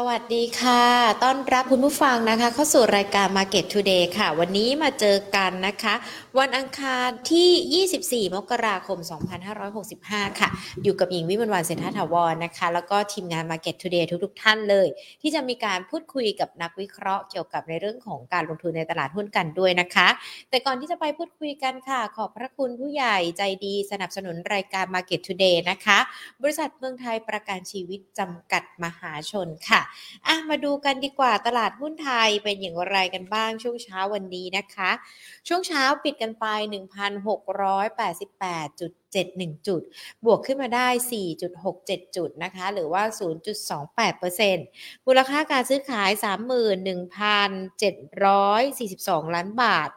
สวัสดีค่ะ ต้อนรับคุณผู้ฟังนะคะ เข้าสู่รายการ Market Today ค่ะ วันนี้มาเจอกันนะคะ วันอังคารที่ 24 มกราคม 2565 ค่ะ อยู่กับหญิงวิมลวันเศรษฐถาวรนะคะ แล้วก็ทีมงาน Market Today ทุกๆ ท่านเลย ที่จะมีการพูดคุยกับนักวิเคราะห์เกี่ยวกับในเรื่องของการลงทุนในตลาดหุ้นกันด้วยนะคะ แต่ก่อนที่จะไปพูดคุยกันค่ะ ขอบพระคุณผู้ใหญ่ใจดีสนับสนุนรายการ Market Today นะคะ บริษัทเมืองไทยประกันชีวิตจำกัดมหาชนค่ะอะมาดูกันดีกว่าตลาดหุ้นไทยเป็นอย่างไรกันบ้างช่วงเช้าวันนี้นะคะ ช่วงเช้าปิดกันไป0.71 จุด บวกขึ้นมาได้ 4.67 จุดนะคะ หรือว่า 0.28%มูลค่าการซื้อขาย 31,742 ล้านบาท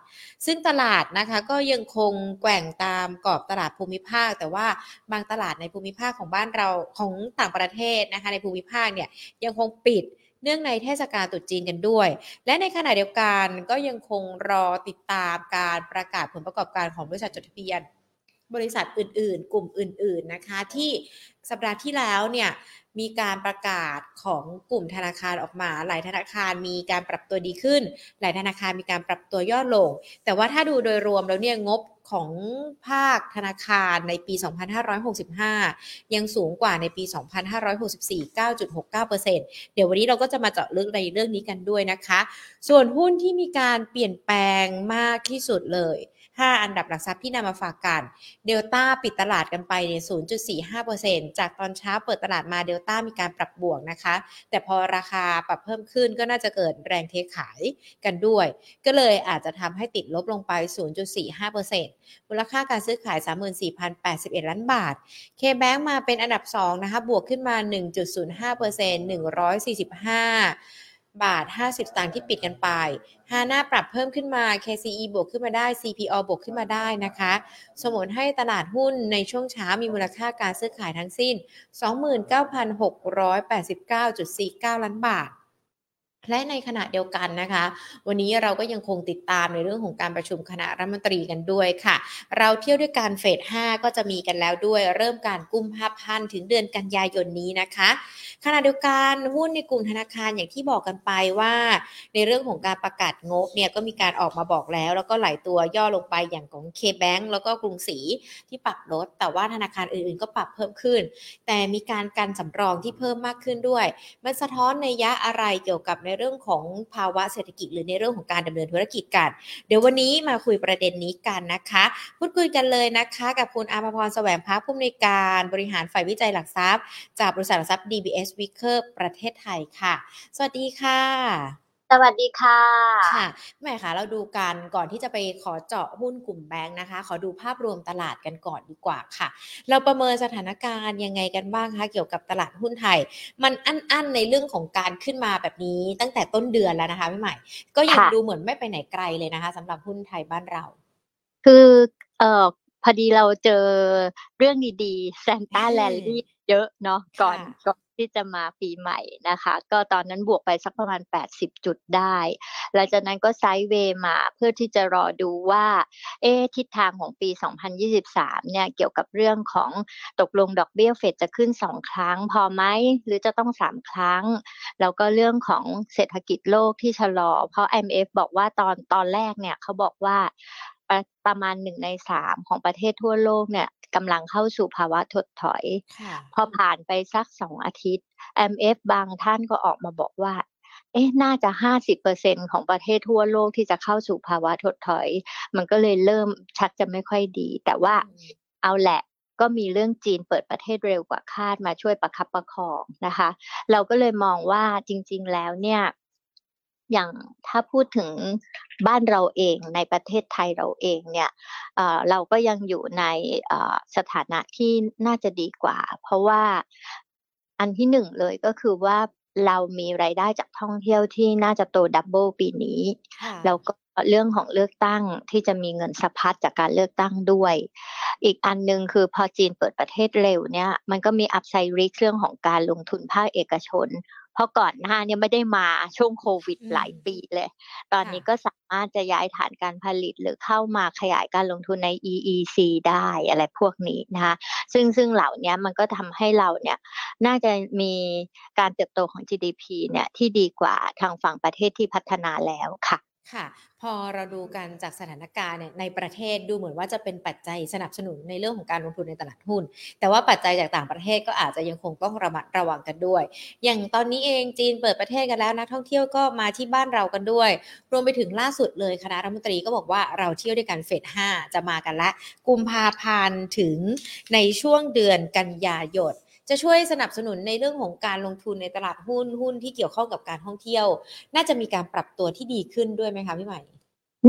ซึ่งตลาดนะคะก็ยังคงแกว่งตามกรอบตลาดภูมิภาค แต่ว่าบางตลาดในภูมิภาคของบ้านเราของต่างประเทศนะคะในภูมิภาคเนี่ยยังคงปิดเนื่องในเทศกาลตรุษจีนกันด้วย และในขณะเดียวกันก็ยังคงรอติดตามการประกาศผลประกอบการของบริษัทจดทะเบียน บริษัทอื่นๆ กลุ่มอื่น ๆนะคะ ที่สัปดาห์ที่แล้วเนี่ยมีการประกาศของกลุ่มธนาคารออกมา หลายธนาคารมีการปรับตัวดีขึ้น หลายธนาคารมีการปรับตัวย่อลง แต่ว่าถ้าดูโดยรวมแล้วเนี่ยงบของภาคธนาคารในปี 2565 ยังสูงกว่าในปี 2564 9.69%เดี๋ยววันนี้เราก็จะมาเจาะลึกในเรื่องนี้กันด้วยนะคะ ส่วนหุ้นที่มีการเปลี่ยนแปลงมากที่สุดเลย 5 อันดับหลักทรัพย์ที่นำมาฝากกัน เดลต้าปิดตลาดกันไปใน 0.45%จากตอนเช้าเปิดตลาดมาเดลต้ามีการปรับบวกนะคะ แต่พอราคาปรับเพิ่มขึ้นก็น่าจะเกิดแรงเทขายกันด้วย ก็เลยอาจจะทำให้ติดลบลงไป 0.45%มูลค่าการซื้อขาย 34,081 ล้านบาท K-Bank มาเป็นอันดับ 2 นะคะ บวกขึ้นมา 1.05% 145 บาท 50 สตางค์ที่ปิดกันไปฮาน่าปรับเพิ่มขึ้นมา KCE บวกขึ้นมาได้ CPO บวกขึ้นมาได้นะคะ สมมติให้ตลาดหุ้นในช่วงเช้ามีมูลค่าการซื้อขายทั้งสิ้น 29,689.49 ล้านบาท และในขณะเดียวกันนะคะ วันนี้เราก็ยังคงติดตามในเรื่องของการประชุมคณะรัฐมนตรีกันด้วยค่ะ เราเที่ยวด้วยการเฟส 5 ก็จะมีกันแล้วด้วย เริ่มการกุมภาพันธ์ถึงเดือนกันยายนนี้นะคะ ขณะเดียวกันหุ้นในกลุ่มธนาคารอย่างที่บอกกันไปว่า ในเรื่องของการประกาศงบเนี่ยก็มีการออกมาบอกแล้ว แล้วก็หลายตัวย่อลงไปอย่างของ K-Bank แล้วก็กรุงศรีที่ปรับลด แต่ว่าธนาคารอื่นๆ ก็ปรับเพิ่มขึ้น แต่มีการกันสำรองที่เพิ่มมากขึ้นด้วย มันสะท้อนในยยะอะไรเกี่ยวกับในในเรื่องของภาวะเศรษฐกิจ หรือในเรื่องของการดำเนินธุรกิจกัน เดี๋ยววันนี้มาคุยประเด็นนี้กันนะคะ พูดคุยกันเลยนะคะ กับคุณอาภพรแสวงพักผู้อำนวยการบริหารฝ่ายวิจัยหลักทรัพย์ จากบริษัทหลักทรัพย์ DBS Wicker ประเทศไทยค่ะ สวัสดีค่ะ สวัสดีค่ะ ค่ะแหม่ค่ะเราดูกันก่อนที่จะไปขอเจาะหุ้นกลุ่มแบงค์นะคะ ขอดูภาพรวมตลาดกันก่อนดีกว่าค่ะ เราประเมินสถานการณ์ยังไงกันบ้างคะเกี่ยวกับตลาดหุ้นไทย มันอั้นๆในเรื่องของการขึ้นมาแบบนี้ตั้งแต่ต้นเดือนแล้วนะคะพี่ใหม่ ก็ยังค่ะดูเหมือนไม่ไปไหนไกลเลยนะคะสำหรับหุ้นไทยบ้านเรา คือเอ่อพอดีเราเจอเรื่องดีๆแซนต้าอืมแลนลี่เยอะเนาะก่อนค่ะก่อน ที่จะมาปีใหม่นะคะ ก็ตอนนั้นบวกไปสักประมาณ 80 จุดได้ หลังจากนั้นก็ไซด์เวย์มาเพื่อที่จะรอดูว่า เอ๊ทิศทางของปี 2023 เนี่ยเกี่ยวกับเรื่องของตกลงดอกเบี้ยเฟดจะขึ้น 2 ครั้งพอไหมหรือจะต้อง 3 ครั้ง แล้วก็เรื่องของเศรษฐกิจโลกที่ชะลอ เพราะ IMF บอกว่าตอนตอนแรกเนี่ยเขาบอกว่า ประประมาณหนึ่งในสามของประเทศทั่วโลกเนี่ยกำลังเข้าสู่ภาวะถดถอยค่ะพอผ่านไปสักสองอาทิตย์ MF บางท่านก็ออกมาบอกว่า เอ๊ะน่าจะห้าสิบเปอร์เซ็นของประเทศทั่วโลกที่จะเข้าสู่ภาวะถดถอย มันก็เลยเริ่มชักจะไม่ค่อยดี แต่ว่าเอาแหละก็มีเรื่องจีนเปิดประเทศเร็วกว่าคาดมาช่วยประคับประคองนะคะ เราก็เลยมองว่าจริง ๆ แล้วเนี่ย อย่างถ้าพูดถึงบ้านเราเองในประเทศไทยเราเองเนี่ยเอ่อเราก็ยังอยู่ในเอ่อสถานะที่น่าจะดีกว่า เพราะว่าอันที่หนึ่งเลยก็คือว่าเรามีรายได้จากท่องเที่ยวที่น่าจะโตดับเบิลปีนี้ค่ะแล้วก็เรื่องของเลือกตั้งที่จะมีเงินสะพัดจากการเลือกตั้งด้วย อีกอันหนึ่งคือพอจีนเปิดประเทศเร็วเนี่ย มันก็มีอัพไซริกเรื่องของการลงทุนภาคเอกชน เพราะก่อนหน้านี้ไม่ได้มาช่วงโควิดหลายปีเลย ตอนนี้ก็สามารถจะย้ายฐานการผลิตหรือเข้ามาขยายการลงทุนใน EEC ได้อะไรพวกนี้นะคะซึ่งซึ่งเหล่านี้มันก็ทำให้เราเนี่ยน่าจะมีการเติบโตของ GDP เนี่ยที่ดีกว่าทางฝั่งประเทศที่พัฒนาแล้วค่ะค่ะ พอเราดูกันจากสถานการณ์เนี่ยในประเทศดูเหมือนว่าจะเป็นปัจจัยสนับสนุนในเรื่องของการลงทุนในตลาดหุ้น แต่ว่าปัจจัยจากต่างประเทศก็อาจจะยังคงต้องระมัดระวังกันด้วย อย่างตอนนี้เองจีนเปิดประเทศกันแล้วนักท่องเที่ยวก็มาที่บ้านเรากันด้วย รวมไปถึงล่าสุดเลยคณะรัฐมนตรีก็บอกว่าเราเที่ยวด้วยกันเฟส5จะมากันละ กุมภาพันธ์ถึงในช่วงเดือนกันยายน จะช่วยสนับสนุนในเรื่องของการลงทุนในตลาดหุ้นหุ้นที่เกี่ยวข้องกับการท่องเที่ยว น่าจะมีการปรับตัวที่ดีขึ้นด้วยไหมคะพี่ใหม่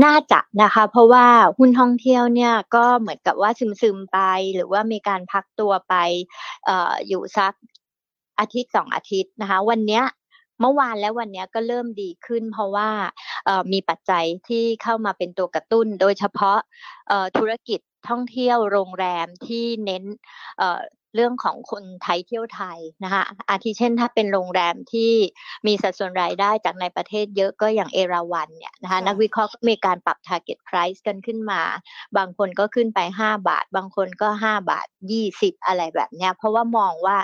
น่าจะนะคะ เพราะว่าหุ้นท่องเที่ยวเนี่ยก็เหมือนกับว่าซึมๆไป หรือว่ามีการพักตัวไปออยู่สักอาทิตย์สองอาทิตย์นะคะ วันเนี้ยเมื่อวานและวันนี้ก็เริ่มดีขึ้น เพราะว่ามีปัจจัยที่เข้ามาเป็นตัวกระตุ้น โดยเฉพาะธุรกิจท่องเที่ยวโรงแรมที่เน้น เรื่องของคนไทยเที่ยวไทยนะคะอาทิเช่นถ้าเป็นโรงแรมที่มีสัดส่วนรายได้จากในประเทศเยอะก็อย่างเอราวันเนี่ยนะคะนักวิเคราะห์ก็มีการปรับ target price กันขึ้นมา บางคนก็ขึ้นไป 5 บาท บางคนก็ 5 บาท 20 อะไรแบบเนี้ยเพราะว่ามองว่า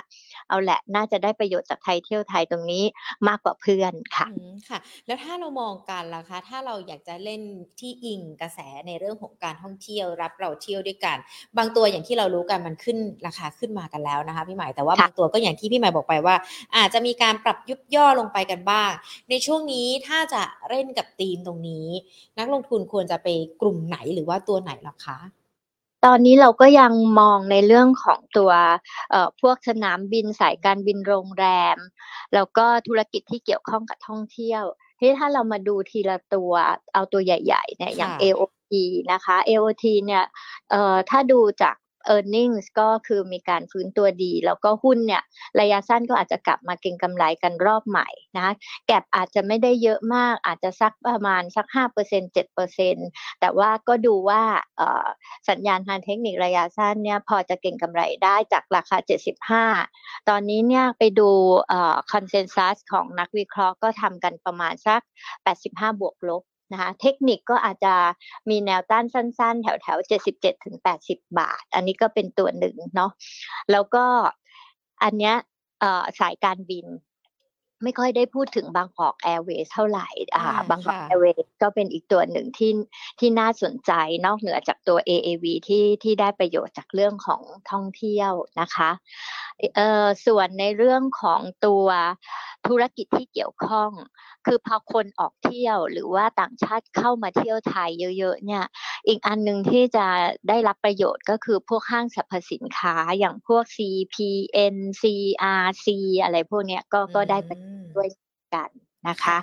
เอาแหละน่าจะได้ประโยชน์จากไทยเที่ยวไทยตรงนี้มากกว่าเพื่อนค่ะค่ะ แล้วถ้าเรามองกันล่ะคะ ถ้าเราอยากจะเล่นที่อิงกระแสในเรื่องของการท่องเที่ยวรับเราเที่ยวด้วยกัน บางตัวอย่างที่เรารู้กันมันขึ้นราคาขึ้นมากันแล้วนะคะพี่หมายแต่ว่าบางตัวก็อย่างที่พี่หมายบอกไปว่า อาจจะมีการปรับยุบย่อลงไปกันบ้าง ในช่วงนี้ถ้าจะเล่นกับธีมตรงนี้ นักลงทุนควรจะไปกลุ่มไหนหรือว่าตัวไหนหรอคะตอนนี้เราก็ยังมองในเรื่องของตัวพวกสนามบินสายการบินโรงแรม แล้วก็ธุรกิจที่เกี่ยวข้องกับท่องเที่ยวที่ถ้าเรามาดูทีละตัวเอาตัวใหญ่ๆเนี่ยอย่าง AOT นะคะ AOT เนี่ยถ้าดูจาก e a r n i n g ็ก็คือมีการฟื้นตัวดี แล้วก็หุ้นเนี่ยระยะสั้นก็อาจจะกลับมาเก็งกำไรกันรอบใหม่นะแก็บอาจจะไม่ได้เยอะมากอาจจะสักประมาณสัก 5% 7%แต่ว่าก็ดูว่าสัญญาณทางเทคนิคระยะสั้นเนี่ยพอจะเก็งกำไรได้จากราคา 75 ตอนนี้เนี่ยไปดูconsensus ของนักวิเคราะห์ก็ทำกันประมาณสัก 85 บวกลบ นะคะเทคนิคก็อาจจะมีแนวต้านสั้นๆ แถวแถวเจ็ดสิบเจ็ดถึงแปดสิบบาท อันนี้ก็เป็นตัวหนึ่งเนาะแล้วก็อันเนี้ยสายการบินไม่ค่อยได้พูดถึงบางกอกแอร์เวย์เท่าไหร่อ่าบางกอกแอร์เวย์ก็เป็นอีกตัวหนึ่งที่ที่น่าสนใจนอกเหนือจากตัว AAV ที่ที่ได้ประโยชน์จากเรื่องของท่องเที่ยวนะคะเอ่อ ส่วนในเรื่องของตัวธุรกิจที่เกี่ยวข้อง คือพอคนออกเที่ยวหรือว่าต่างชาติเข้ามาเที่ยวไทยเยอะ ๆ เนี่ย อีกอันหนึ่งที่จะได้รับประโยชน์ก็คือพวกห้างสรรพสินค้าอย่างพวก CPN CRC อะไรพวกเนี้ยก็ก็ได้ประโยชน์ด้วยกันนะคะ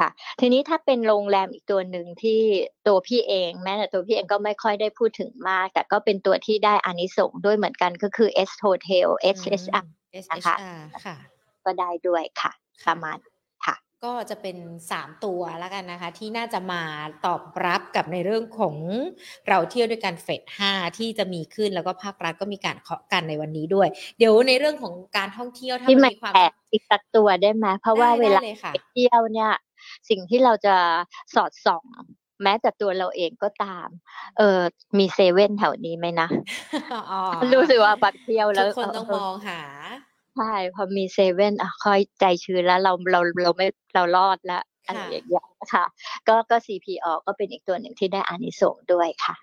ค่ะ ทีนี้ถ้าเป็นโรงแรมอีกตัวหนึ่งที่ตัวพี่เอง แม้แต่ตัวพี่เองก็ไม่ค่อยได้พูดถึงมาก แต่ก็เป็นตัวที่ได้อานิสงส์ด้วยเหมือนกันก็คือ S Hotel SHR นะคะค่ะ ก็ได้ด้วยค่ะประมาณค่ะก็จะเป็นสามตัวแล้วกันนะคะ ที่น่าจะมาตอบรับกับในเรื่องของเราเที่ยวด้วยกันเฟสห้าที่จะมีขึ้นแล้วก็ภาครัฐก็มีการเคาะกันในวันนี้ด้วย เดี๋ยวในเรื่องของการท่องเที่ยวถ้ามันมีความอีกสักตัวได้ไหมเพราะว่าเวลาไปเที่ยวเนี่ย สิ่งที่เราจะสอดส่องแม้แต่ตัวเราเองก็ตาม เออมีเซเว่นแถวนี้ไหมนะรู้สึกว่าปักเที่ยวแล้วทุกคนต้องมองหาใช่พอมีเซเว่นอะค่อยใจชื้นแล้วเราเราเราไม่เรารอดแล้วอะไรอย่างเงี้ยค่ะ ก็ก็ CPO ก็เป็นอีกตัวหนึ่งที่ได้อานิสงส์ด้วยค่ะ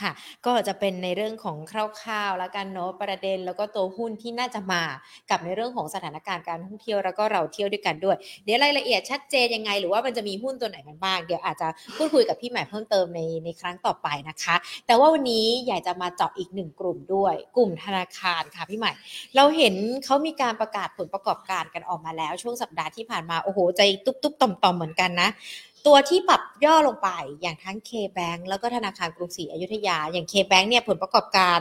ค่ะ ก็จะเป็นในเรื่องของคร่าวๆ แล้วกันเนาะประเด็นแล้วก็ตัวหุ้นที่น่าจะมากับในเรื่องของสถานการณ์การท่องเที่ยวแล้วก็เราเที่ยวด้วยกันด้วย เดี๋ยวรายละเอียดชัดเจนยังไง หรือว่ามันจะมีหุ้นตัวไหนกันบ้างเดี๋ยวอาจจะพูดคุยกับพี่ใหม่เพิ่มเติมในในครั้งต่อไปนะคะ แต่ว่าวันนี้อยากจะมาเจาะอีกหนึ่งกลุ่มด้วย กลุ่มธนาคารค่ะพี่ใหม่ เราเห็นเขามีการประกาศผลประกอบการกันออกมาแล้ว ช่วงสัปดาห์ที่ผ่านมาโอ้โหใจตุ๊บๆต่อมๆเหมือนกันนะ ตัวที่ปรับย่อลงไปอย่างทั้ง K-Bank แล้วก็ธนาคารกรุงศรีอยุธยา อย่าง K-Bank เนี่ยผลประกอบการ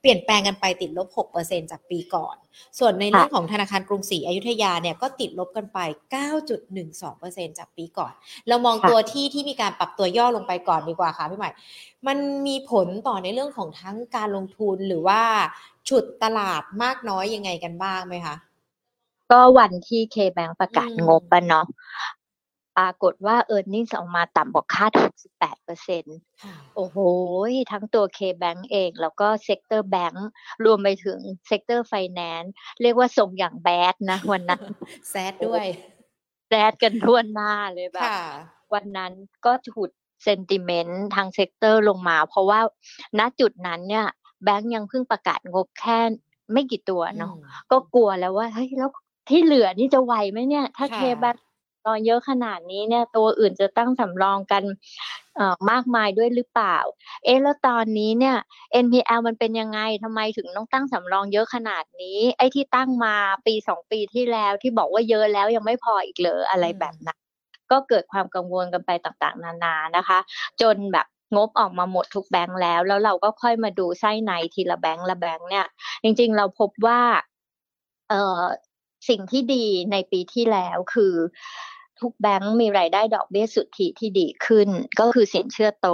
เปลี่ยนแปลงกันไปติดลบ 6%จากปีก่อน ส่วนในเรื่องของธนาคารกรุงศรีอยุธยาเนี่ยก็ติดลบกันไป 9.12%จากปีก่อน เรามองตัวที่ที่มีการปรับตัวย่อลงไปก่อนดีกว่าค่ะพี่ใหม่ มันมีผลต่อในเรื่องของทั้งการลงทุนหรือว่าฉุดตลาดมากน้อยยังไงกันบ้างไหมคะก็วันที่เคแบงประกาศงบปะเนาะ ปรากฏว่าเออร์เน็งออกมาต่ำกว่าคาด 68เปอร์เซ็นต์โอ้โห ทั้งตัว K-Bank เอง แล้วก็เซกเตอร์แบงก์รวมไปถึงเซกเตอร์ไฟแนนซ์เรียกว่าส่งอย่างแบดนะวันนั้นแซดด้วยแซดกันทั่วหน้าเลยแบบวันนั้นก็ฉุดเซนติเมนต์ทางเซกเตอร์ลงมา เพราะว่าณจุดนั้นเนี่ยแบงก์ยังเพิ่งประกาศงบแค่ไม่กี่ตัวเนาะก็กลัวแล้วว่าเฮ้ยแล้วที่เหลือนี่จะไหวไหมเนี่ย ถ้าเคแบง รองเยอะขนาดนี้เนี่ย ตัวอื่นจะตั้งสำรองกันอ่อมากมายด้วยหรือเปล่า เอ๊ะแล้วตอนนี้เนี่ย NPL มันเป็นยังไงทำไมถึงต้องตั้งสำรองเยอะขนาดนี้ ไอ้ที่ตั้งมาปีสองปีที่แล้วที่บอกว่าเยอะแล้วยังไม่พออีกเหรออะไรแบบนั้นก็เกิดความกังวลกันไปต่างๆ นานานะคะ จนแบบงบออกมาหมดทุกแบงค์แล้ว แล้วเราก็ค่อยมาดูไส้ในทีละแบงค์ละแบงค์เนี่ย จริง ๆ เราพบว่าเอ่อ สิ่งที่ดีในปีที่แล้วคือทุกแบงก์มีรายได้ดอกเบี้ยสุทธิที่ดีขึ้น ก็คือสินเชื่อโต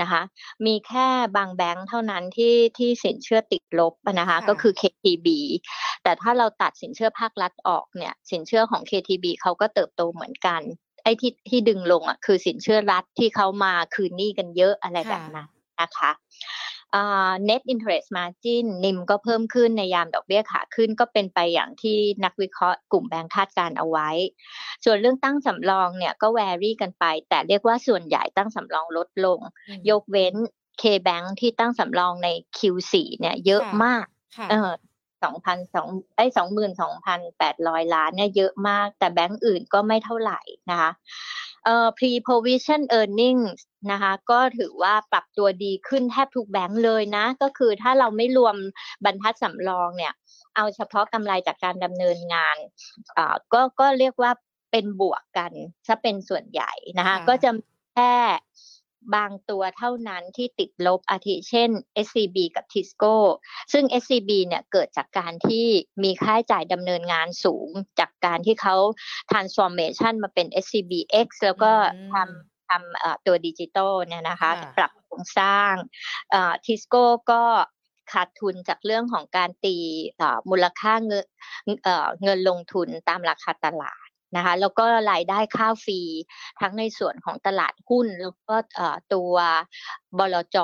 นะคะ มีแค่บางแบงก์เท่านั้นที่ที่สินเชื่อติดลบนะคะ ก็คือ KTB แต่ถ้าเราตัดสินเชื่อภาครัฐออกเนี่ย สินเชื่อของ KTB เขาก็เติบโตเหมือนกัน ไอ้ที่ที่ดึงลงอะคือสินเชื่อรัฐที่เขามาคืนหนี้กันเยอะอะไรแบบนั้นนะคะ net interest margin นิมก็เพิ่มขึ้นในยามดอกเบี้ยขาขึ้นก็เป็นไปอย่างที่นักวิเคราะห์กลุ่มแบงค์คาดการเอาไว้ ส่วนเรื่องตั้งสำรองเนี่ยก็แวรี่กันไป แต่เรียกว่าส่วนใหญ่ตั้งสำรองลดลง ยกเว้น K-Bank ที่ตั้งสำรองใน Q4 เนี่ยเยอะมากเออสองพันสองไอ้สองหมื่นสองพันแปดร้อยล้านเนี่ยเยอะมาก แต่แบงก์อื่นก็ไม่เท่าไหร่นะคะ เอ่อ pre provision earnings นะคะ ก็ถือว่าปรับตัวดีขึ้นแทบทุกแบงก์เลยนะ ก็คือถ้าเราไม่รวมบรรทัดสำรองเนี่ย เอาเฉพาะกำไรจากการดำเนินงานอ่าก็ก็เรียกว่าเป็นบวกกัน ถ้าเป็นส่วนใหญ่นะคะ ก็จะแค่ บางตัวเท่านั้นที่ติดลบอาทิเช่น SCB กับ Tisco ซึ่ง SCB เนี่ยเกิดจากการที่มีค่าใช้จ่ายดำเนินงานสูง จากการที่เขา transformation มาเป็น SCBX แล้วก็ทำทำตัวดิจิตอลเนี่ยนะคะ ปรับโครงสร้างทิสโก้ก็ขาดทุนจากเรื่องของการตีมูลค่าเงินเงินลงทุนตามราคาตลาด นะคะแล้วก็รายได้ค่า fee ทั้งในส่วนของตลาดหุ้น แล้วก็ตัวบลจ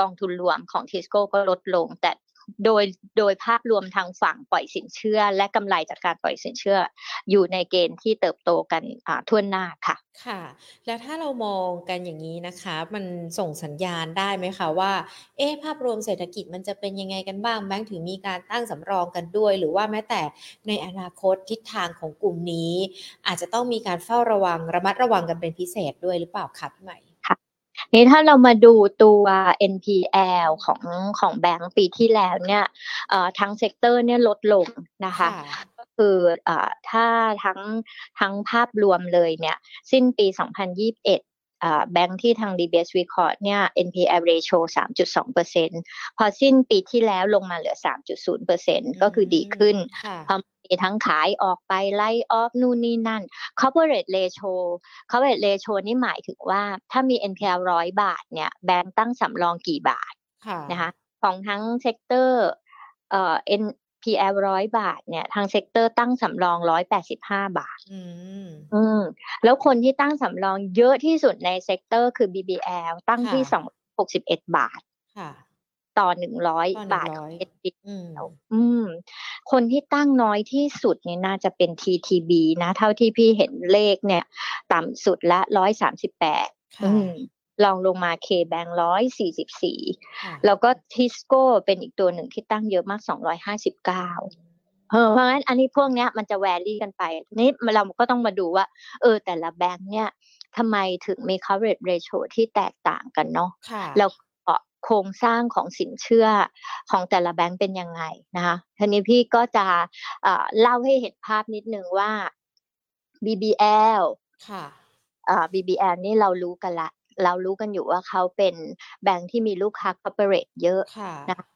กองทุนรวมของทิสโก้ก็ลดลง แต่ โดยโดยภาพรวมทางฝั่งปล่อยสินเชื่อ และกำไรจากการปล่อยสินเชื่อ อยู่ในเกณฑ์ที่เติบโตกันทั่วหน้าค่ะ ค่ะ แล้วถ้าเรามองกันอย่างนี้นะคะ มันส่งสัญญาณได้ไหมคะว่า เอ๊ภาพรวมเศรษฐกิจมันจะเป็นยังไงกันบ้างแบงค์ถึงมีการตั้งสำรองกันด้วย หรือว่าแม้แต่ในอนาคตทิศทางของกลุ่มนี้ อาจจะต้องมีการเฝ้าระวังระมัดระวังกันเป็นพิเศษด้วยหรือเปล่าคะพี่ใหม่ นี่ถ้าเรามาดูตัว NPL ของของแบงก์ปีที่แล้วเนี่ยทั้ง sector เนี่ยลดลงนะคะก็คือถ้าทั้งทั้งภาพรวมเลยเนี่ยสิ้นปี 2021แบงค์ที่ทาง DBS วิเคราะห์เนี่ย NPL ratio 3.2%พอสิ้นปีที่แล้วลงมาเหลือ 3.0%ก็คือดีขึ้นพอมี ทั้งขายออกไป write off นู่นนี่นั่น coverage ratio coverage ratio นี่หมายถึงว่าถ้ามี NPL ร้อยบาทเนี่ยแบงค์ตั้งสำรองกี่บาทนะคะของทั้ง sector เอ่อ NPL ร้อยบาทเนี่ยทาง sector ตั้งสำรองร้อยแปดสิบห้าบาท อืมอืมแล้วคนที่ตั้งสำรองเยอะที่สุดใน sector คือ BBL ตั้งที่สองหกสิบเอ็ดบาท ต่อหนึ่งร้อยบาทของเอสดีอืม คนที่ตั้งน้อยที่สุดเนี่ยน่าจะเป็น TTB นะ เท่าที่พี่เห็นเลขเนี่ย ต่ำสุดละร้อยสามสิบแปดลองลงมาเคแบงร้อยสี่สิบสี่แล้วก็ทิสโก้เป็นอีกตัวหนึ่งที่ตั้งเยอะมากสองร้อยห้าสิบเก้าเพราะงั้นอันนี้พวกเนี้ยมันจะแวรี่กันไปนี่เราก็ต้องมาดูว่า เออแต่ละแบงค์เนี่ยทำไมถึงมี coverage ratio ที่แตกต่างกันเนาะแล้ว โครงสร้างของสินเชื่อของแต่ละแบงก์เป็นยังไงนะคะทีนี้พี่ก็จะเล่าให้เห็นภาพนิดนึงว่า BBL ค่ะ BBL นี่เรารู้กันละ เรารู้กันอยู่ว่าเขาเป็นแบงก์ที่มีลูกค้า corporate เยอะนะคะ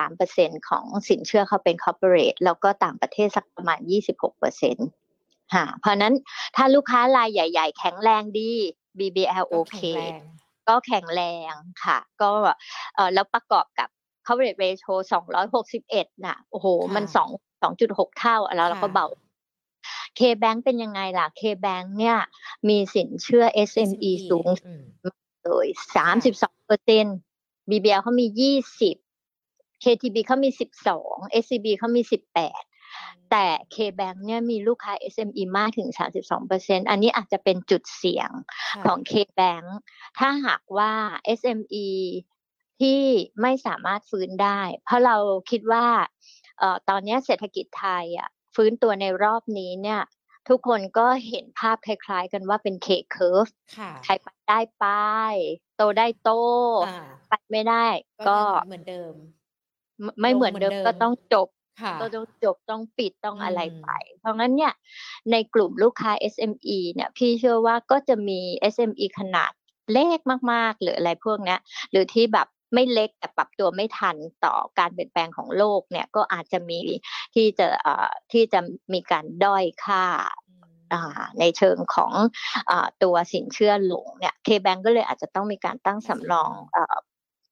43%ของสินเชื่อเขาเป็น corporate แล้วก็ต่างประเทศสักประมาณ 26%ค่ะเพราะนั้นถ้าลูกค้ารายใหญ่ ๆ แข็งแรงดี BBL โอเค ก็แข็งแรงค่ะ ก็เออแล้วประกอบกับ coverage ratio 261น่ะโอ้โห มัน2 2.6 เท่าแล้วเราก็เบา K-Bank เป็นยังไงล่ะ K-Bank เนี่ย มีสินเชื่อ SME สูงเลยสามสิบสองเปอร์เซ็น BBL เขามียี่สิบ KTB เขามีสิบสอง SCB เขามีสิบ แปดแต่ K-Bank เนี่ยมีลูกค้า SME มากถึง 32%อันนี้อาจจะเป็นจุดเสี่ยงของ K-Bank ถ้าหากว่า SME ที่ไม่สามารถฟื้นได้ เพราะเราคิดว่าเอ่อตอนนี้เศรษฐกิจไทยอะฟื้นตัวในรอบนี้เนี่ยทุกคนก็เห็นภาพคล้าย ๆ กันว่าเป็นเคเคอร์ฟใครไปได้ไปโตได้โต ไปไม่ได้ ก็เหมือนเดิม ไม่เหมือนเดิมก็ต้องจบ ก็ต้องจบต้องปิดต้องอะไรไป เพราะงั้นเนี่ยในกลุ่มลูกค้า SME เนี่ยพี่เชื่อว่าก็จะมี SME ขนาดเล็กมากๆ หรืออะไรพวกนี้หรือที่แบบไม่เล็กแต่ปรับตัวไม่ทันต่อการเปลี่ยนแปลงของโลกเนี่ยก็อาจจะมีที่จะเอ่อที่จะมีการด้อยค่าในเชิงของอตัวสินเชื่อหลงเนี่ยเคแบงก็เลยอาจจะต้องมีการตั้งสำรองอ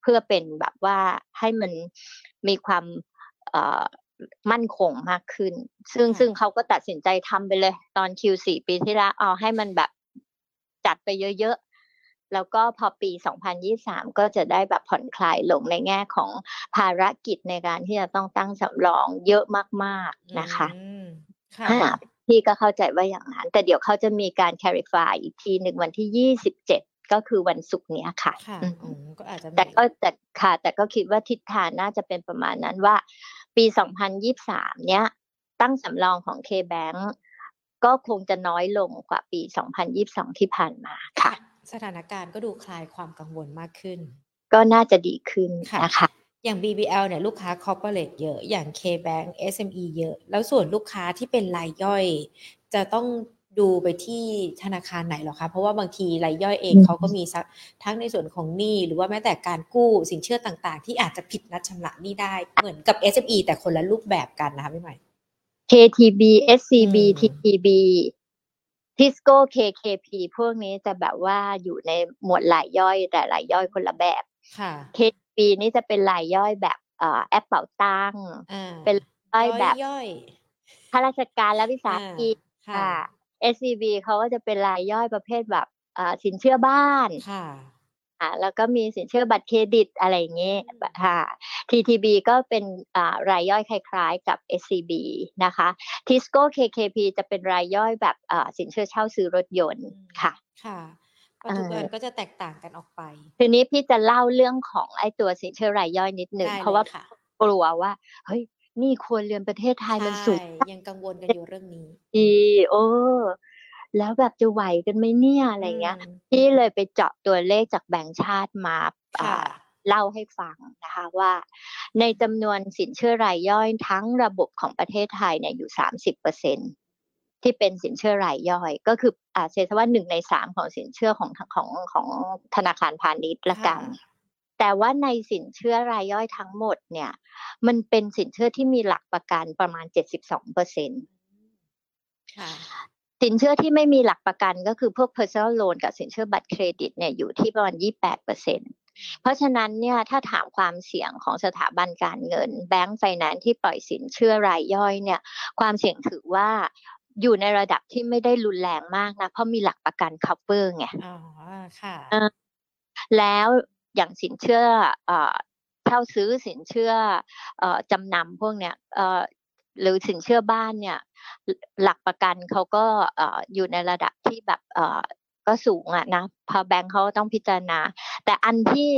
เพื่อเป็นแบบว่าให้มันมีความ มั่นคงมากขึ้น ซึ่งซึ่งเขาก็ตัดสินใจทำไปเลย ตอน Q4 ปีที่แล้วเอาให้มันแบบจัดไปเยอะแล้วก็พอปี 2023 ก็จะได้แบบผ่อนคลายลงในแง่ของภารกิจในการที่จะต้องตั้งสำรองเยอะมากๆนะคะค่ะพี่ก็เข้าใจว่าอย่างนั้น แต่เดี๋ยวเขาจะมีการ clarify อีกทีหนึ่งวันที่ 27ก็คือวันศุกร์นี้ค่ะค่ะก็อาจจะแต่ก็แต่ค่ะ แต่ก็คิดว่าทิศทางน่าจะเป็นประมาณนั้นว่า ปี 2023 เนี้ยตั้งสำรองของ K-Bank ก็คงจะน้อยลงกว่าปี 2022 ที่ผ่านมาค่ะ สถานการณ์ก็ดูคลายความกังวลมากขึ้น ก็น่าจะดีขึ้นนะคะอย่าง BBL เนี่ยลูกค้า corporate เยอะ อย่าง K-Bank SME เยอะ แล้วส่วนลูกค้าที่เป็นรายย่อย จะต้อง ดูไปที่ธนาคารไหนหรอคะ เพราะว่าบางทีรายย่อยเองเขาก็มีทั้งในส่วนของหนี้หรือว่าแม้แต่การกู้สินเชื่อต่างๆ ที่อาจจะผิดนัดชำระหนี้ได้เหมือนกับ SME แต่คนละรูปแบบกันนะคะพี่ใหม่ KTB SCB TTB ทิสโก้ KKP พวกนี้จะแบบว่าอยู่ในหมวดหลายย่อยแต่หลายย่อยคนละแบบค่ะ KP นี่จะเป็นหลายย่อยแบบแอปเป่าตังเป็นย่อยแบบข้าราชการและวิสาหกิจค่ะ SCB เขาก็จะเป็นรายย่อยประเภทแบบสินเชื่อบ้านค่ะอ่าแล้วก็มีสินเชื่อบัตรเครดิตอะไรอย่างเงี้ยค่ะ TTB ก็เป็นอ่ารายย่อยคล้ายๆกับ SCB นะคะ Tisco KKP จะเป็นรายย่อยแบบอ่าสินเชื่อเช่าซื้อรถยนต์ค่ะ ค่ะทุกอันก็จะแตกต่างกันออกไป ทีนี้พี่จะเล่าเรื่องของไอ้ตัวสินเชื่อรายย่อยนิดหนึ่งเพราะว่ากลัวว่าเฮ้ย นี่ควรเรียนประเทศไทยมันสูงยังกังวลกันอยู่เรื่องนี้ดีโอ้แล้วแบบจะไหวกันไหมเนี่ยอะไรเงี้ยพี่เลยไปเจาะตัวเลขจากแบงค์ชาติมาเล่าให้ฟังนะคะว่า ในจำนวนสินเชื่อรายย่อยทั้งระบบของประเทศไทยเนี่ยอยู่สามสิบเปอร์เซ็นที่เป็นสินเชื่อรายย่อย ก็คืออาเซว่าหนึ่งในสามของสินเชื่อของของของธนาคารพาณิชย์ละกัน แต่ว่าในสินเชื่อรายย่อยทั้งหมดเนี่ย มันเป็นสินเชื่อที่มีหลักประกันประมาณเจ็ดสิบสองเปอร์เซ็นต์สินเชื่อที่ไม่มีหลักประกันก็คือพวก personal loan กับสินเชื่อบัตรเครดิตเนี่ยอยู่ที่ประมาณ 28เปอร์เซ็นเพราะฉะนั้นเนี่ยถ้าถามความเสี่ยงของสถาบันการเงิน แบงก์ไฟแนนซ์ที่ปล่อยสินเชื่อรายย่อยเนี่ย ความเสี่ยงถือว่าอยู่ในระดับที่ไม่ได้รุนแรงมากนะ เพราะมีหลักประกัน cover ไงอ๋อค่ะแล้ว อย่างสินเชื่อเช่าซื้อสินเชื่อจำนำพวกเนี้ยหรือสินเชื่อบ้านเนี่ย หลักประกันเขาก็อยู่ในระดับที่แบบก็สูงอะนะพอแบงค์เขาต้องพิจารณา แต่อันที่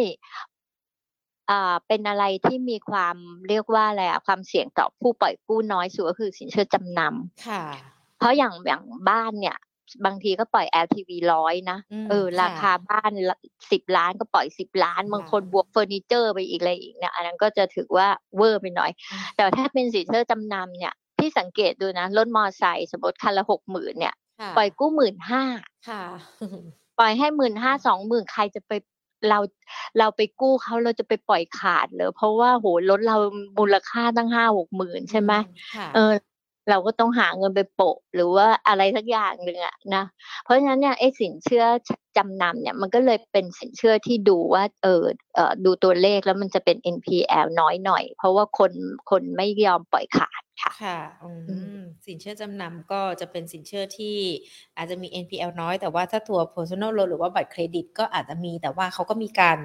เป็นอะไรที่มีความเรียกว่าอะไรอะความเสี่ยงต่อผู้ปล่อยกู้น้อยสุดก็คือสินเชื่อจำนำค่ะเพราะอย่างอย่างบ้านเนี่ย บางทีก็ปล่อย LTV ร้อยนะเออ ราคาบ้านสิบล้านก็ปล่อยสิบล้านบางคนบวกเฟอร์นิเจอร์ไปอีกอะไรอีกเนี่ยอันนั้นก็จะถือว่าเวอร์ไปหน่อย แต่ถ้าเป็นสินเชื่อจำนำเนี่ยพี่สังเกตดูนะรถมอไซค์สมมติคันละหกหมื่นเนี่ย ปล่อยกู้หมื่นห้าปล่อยให้หมื่นห้าสองหมื่นใครจะไปเราเราไปกู้เขาเราจะไปปล่อยขาดเลยเพราะว่าโหรถเรามูลค่าตั้งห้าหกหมื่นใช่ไหมเออ เราก็ต้องหาเงินไปโปะ หรือว่าอะไรสักอย่างหนึ่งอะนะเพราะฉะนั้นเนี่ยไอ้สินเชื่อจำนำเนี่ยมันก็เลยเป็นสินเชื่อที่ดูว่าเออเออดูตัวเลขแล้วมันจะเป็น NPL น้อยหน่อย เพราะว่าคนคนไม่ยอมปล่อยขาย ค่ะ ค่ะสินเชื่อจำนำก็จะเป็นสินเชื่อที่อาจจะมี NPL น้อย แต่ว่าถ้าตัว personal loan หรือว่าบัตรเครดิตก็อาจจะมี แต่ว่าเขาก็มีการ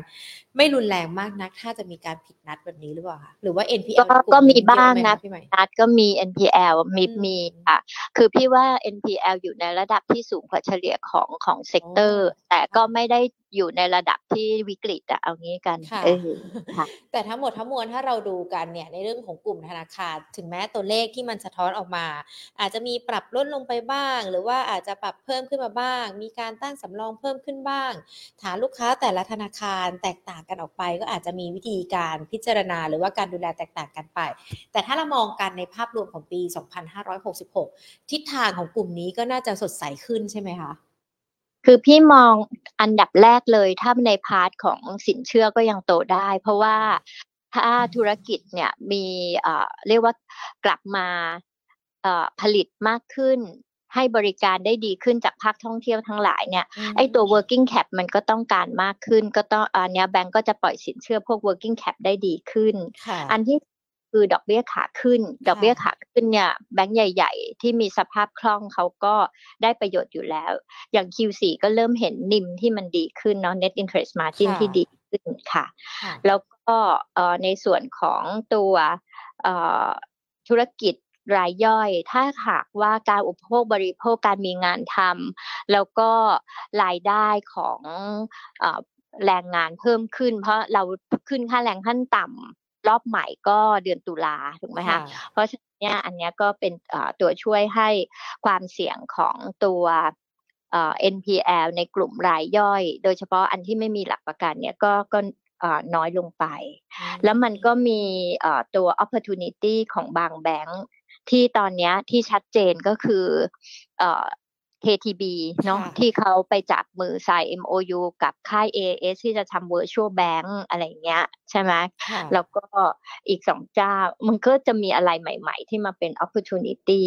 ไม่รุนแรงมากนัก ถ้าจะมีการผิดนัดแบบนี้หรือเปล่าคะ หรือว่า NPL ก็มีบ้างนะนัดก็มี NPL มีมีค่ะ คือพี่ว่า NPL อยู่ในระดับที่สูงกว่าเฉลี่ยของของ sector แต่ก็ไม่ได้ อยู่ในระดับที่วิกฤตอะเอางี้กันเออแต่ทั้งหมดทั้งมวลถ้าเราดูกันเนี่ยในเรื่องของกลุ่มธนาคารถึงแม้ตัวเลขที่มันสะท้อนออกมา อาจจะมีปรับลดลงไปบ้าง หรือว่าอาจจะปรับเพิ่มขึ้นมาบ้าง มีการตั้งสำรองเพิ่มขึ้นบ้าง ฐานลูกค้าแต่ละธนาคารแตกต่างกันออกไป ก็อาจจะมีวิธีการพิจารณา หรือว่าการดูแลแตกต่างกันไป แต่ถ้าเรามองกันในภาพรวมของปี 2566 ทิศทางของกลุ่มนี้ก็น่าจะสดใสขึ้นใช่ไหมคะ คือพี่มองอันดับแรกเลย ถ้าในพาร์ทของสินเชื่อก็ยังโตได้ เพราะว่าถ้าธุรกิจเนี่ยมีเรียกว่ากลับมาผลิตมากขึ้น ให้บริการได้ดีขึ้นจากภาคท่องเที่ยวทั้งหลายเนี่ยไอตัว working cap มันก็ต้องการมากขึ้น ก็ต้องอันนี้แบงก์ก็จะปล่อยสินเชื่อพวก working cap ได้ดีขึ้น อันที่ คือดอกเบี้ยขาขึ้น ดอกเบี้ยขาขึ้นเนี่ยแบงก์ใหญ่ ๆ ที่มีสภาพคล่องเขาก็ได้ประโยชน์อยู่แล้ว อย่าง Q4 ก็เริ่มเห็นนิมที่มันดีขึ้นเนาะ net interest margin ที่ดีขึ้นค่ะ แล้วก็ในส่วนของตัวธุรกิจรายย่อย ถ้าหากว่าการอุปโภคบริโภคการมีงานทำแล้วก็รายได้ของแรงงานเพิ่มขึ้น เพราะเราขึ้นค่าแรงขั้นต่ำ รอบใหม่ก็เดือนตุลาถูกไหมคะเพราะฉะนั้นเนี่ยอันนี้ก็เป็นตัวช่วยให้ความเสี่ยงของตัว NPL ในกลุ่มรายย่อย โดยเฉพาะอันที่ไม่มีหลักประกันเนี่ยก็ก็น้อยลงไป แล้วมันก็มีตัว opportunity ของบางแบงค์ที่ตอนนี้ที่ชัดเจนก็คือ KTB เนาะที่เขาไปจับมือใส่ MOU กับค่าย AS ที่จะทำ virtual bank อะไรเงี้ย ใช่ไหมแล้วก็อีกสองเจ้า มันก็จะมีอะไรใหม่ๆ ที่มาเป็น opportunity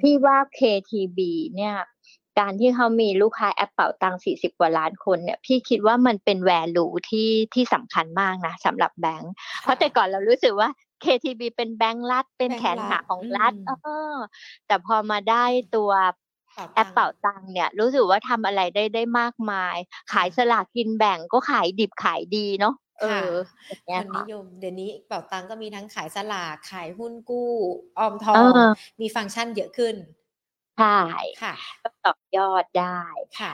พี่ว่า KTB เนี่ยการที่เขามีลูกค้าแอปเป่าตังสี่สิบกว่าล้านคนเนี่ย พี่คิดว่ามันเป็นแวลูที่ที่สำคัญมากนะสำหรับแบงค์เพราะแต่ก่อนเรารู้สึกว่า KTB เป็นแบงค์รัฐเป็นแขนขาของรัฐเออแต่พอมาได้ตัว แอปเป่าตังเนี่ยรู้สึกว่าทำอะไรได้ได้มากมาย ขายสลากกินแบ่งก็ขายดิบขายดีเนาะเออคนนิยมเดี๋ยวนี้เป่าตังก็มีทั้งขายสลากขายหุ้นกู้ออมทองมีฟังก์ชันเยอะขึ้นใช่ค่ะก็ต่อยอดได้ค่ะ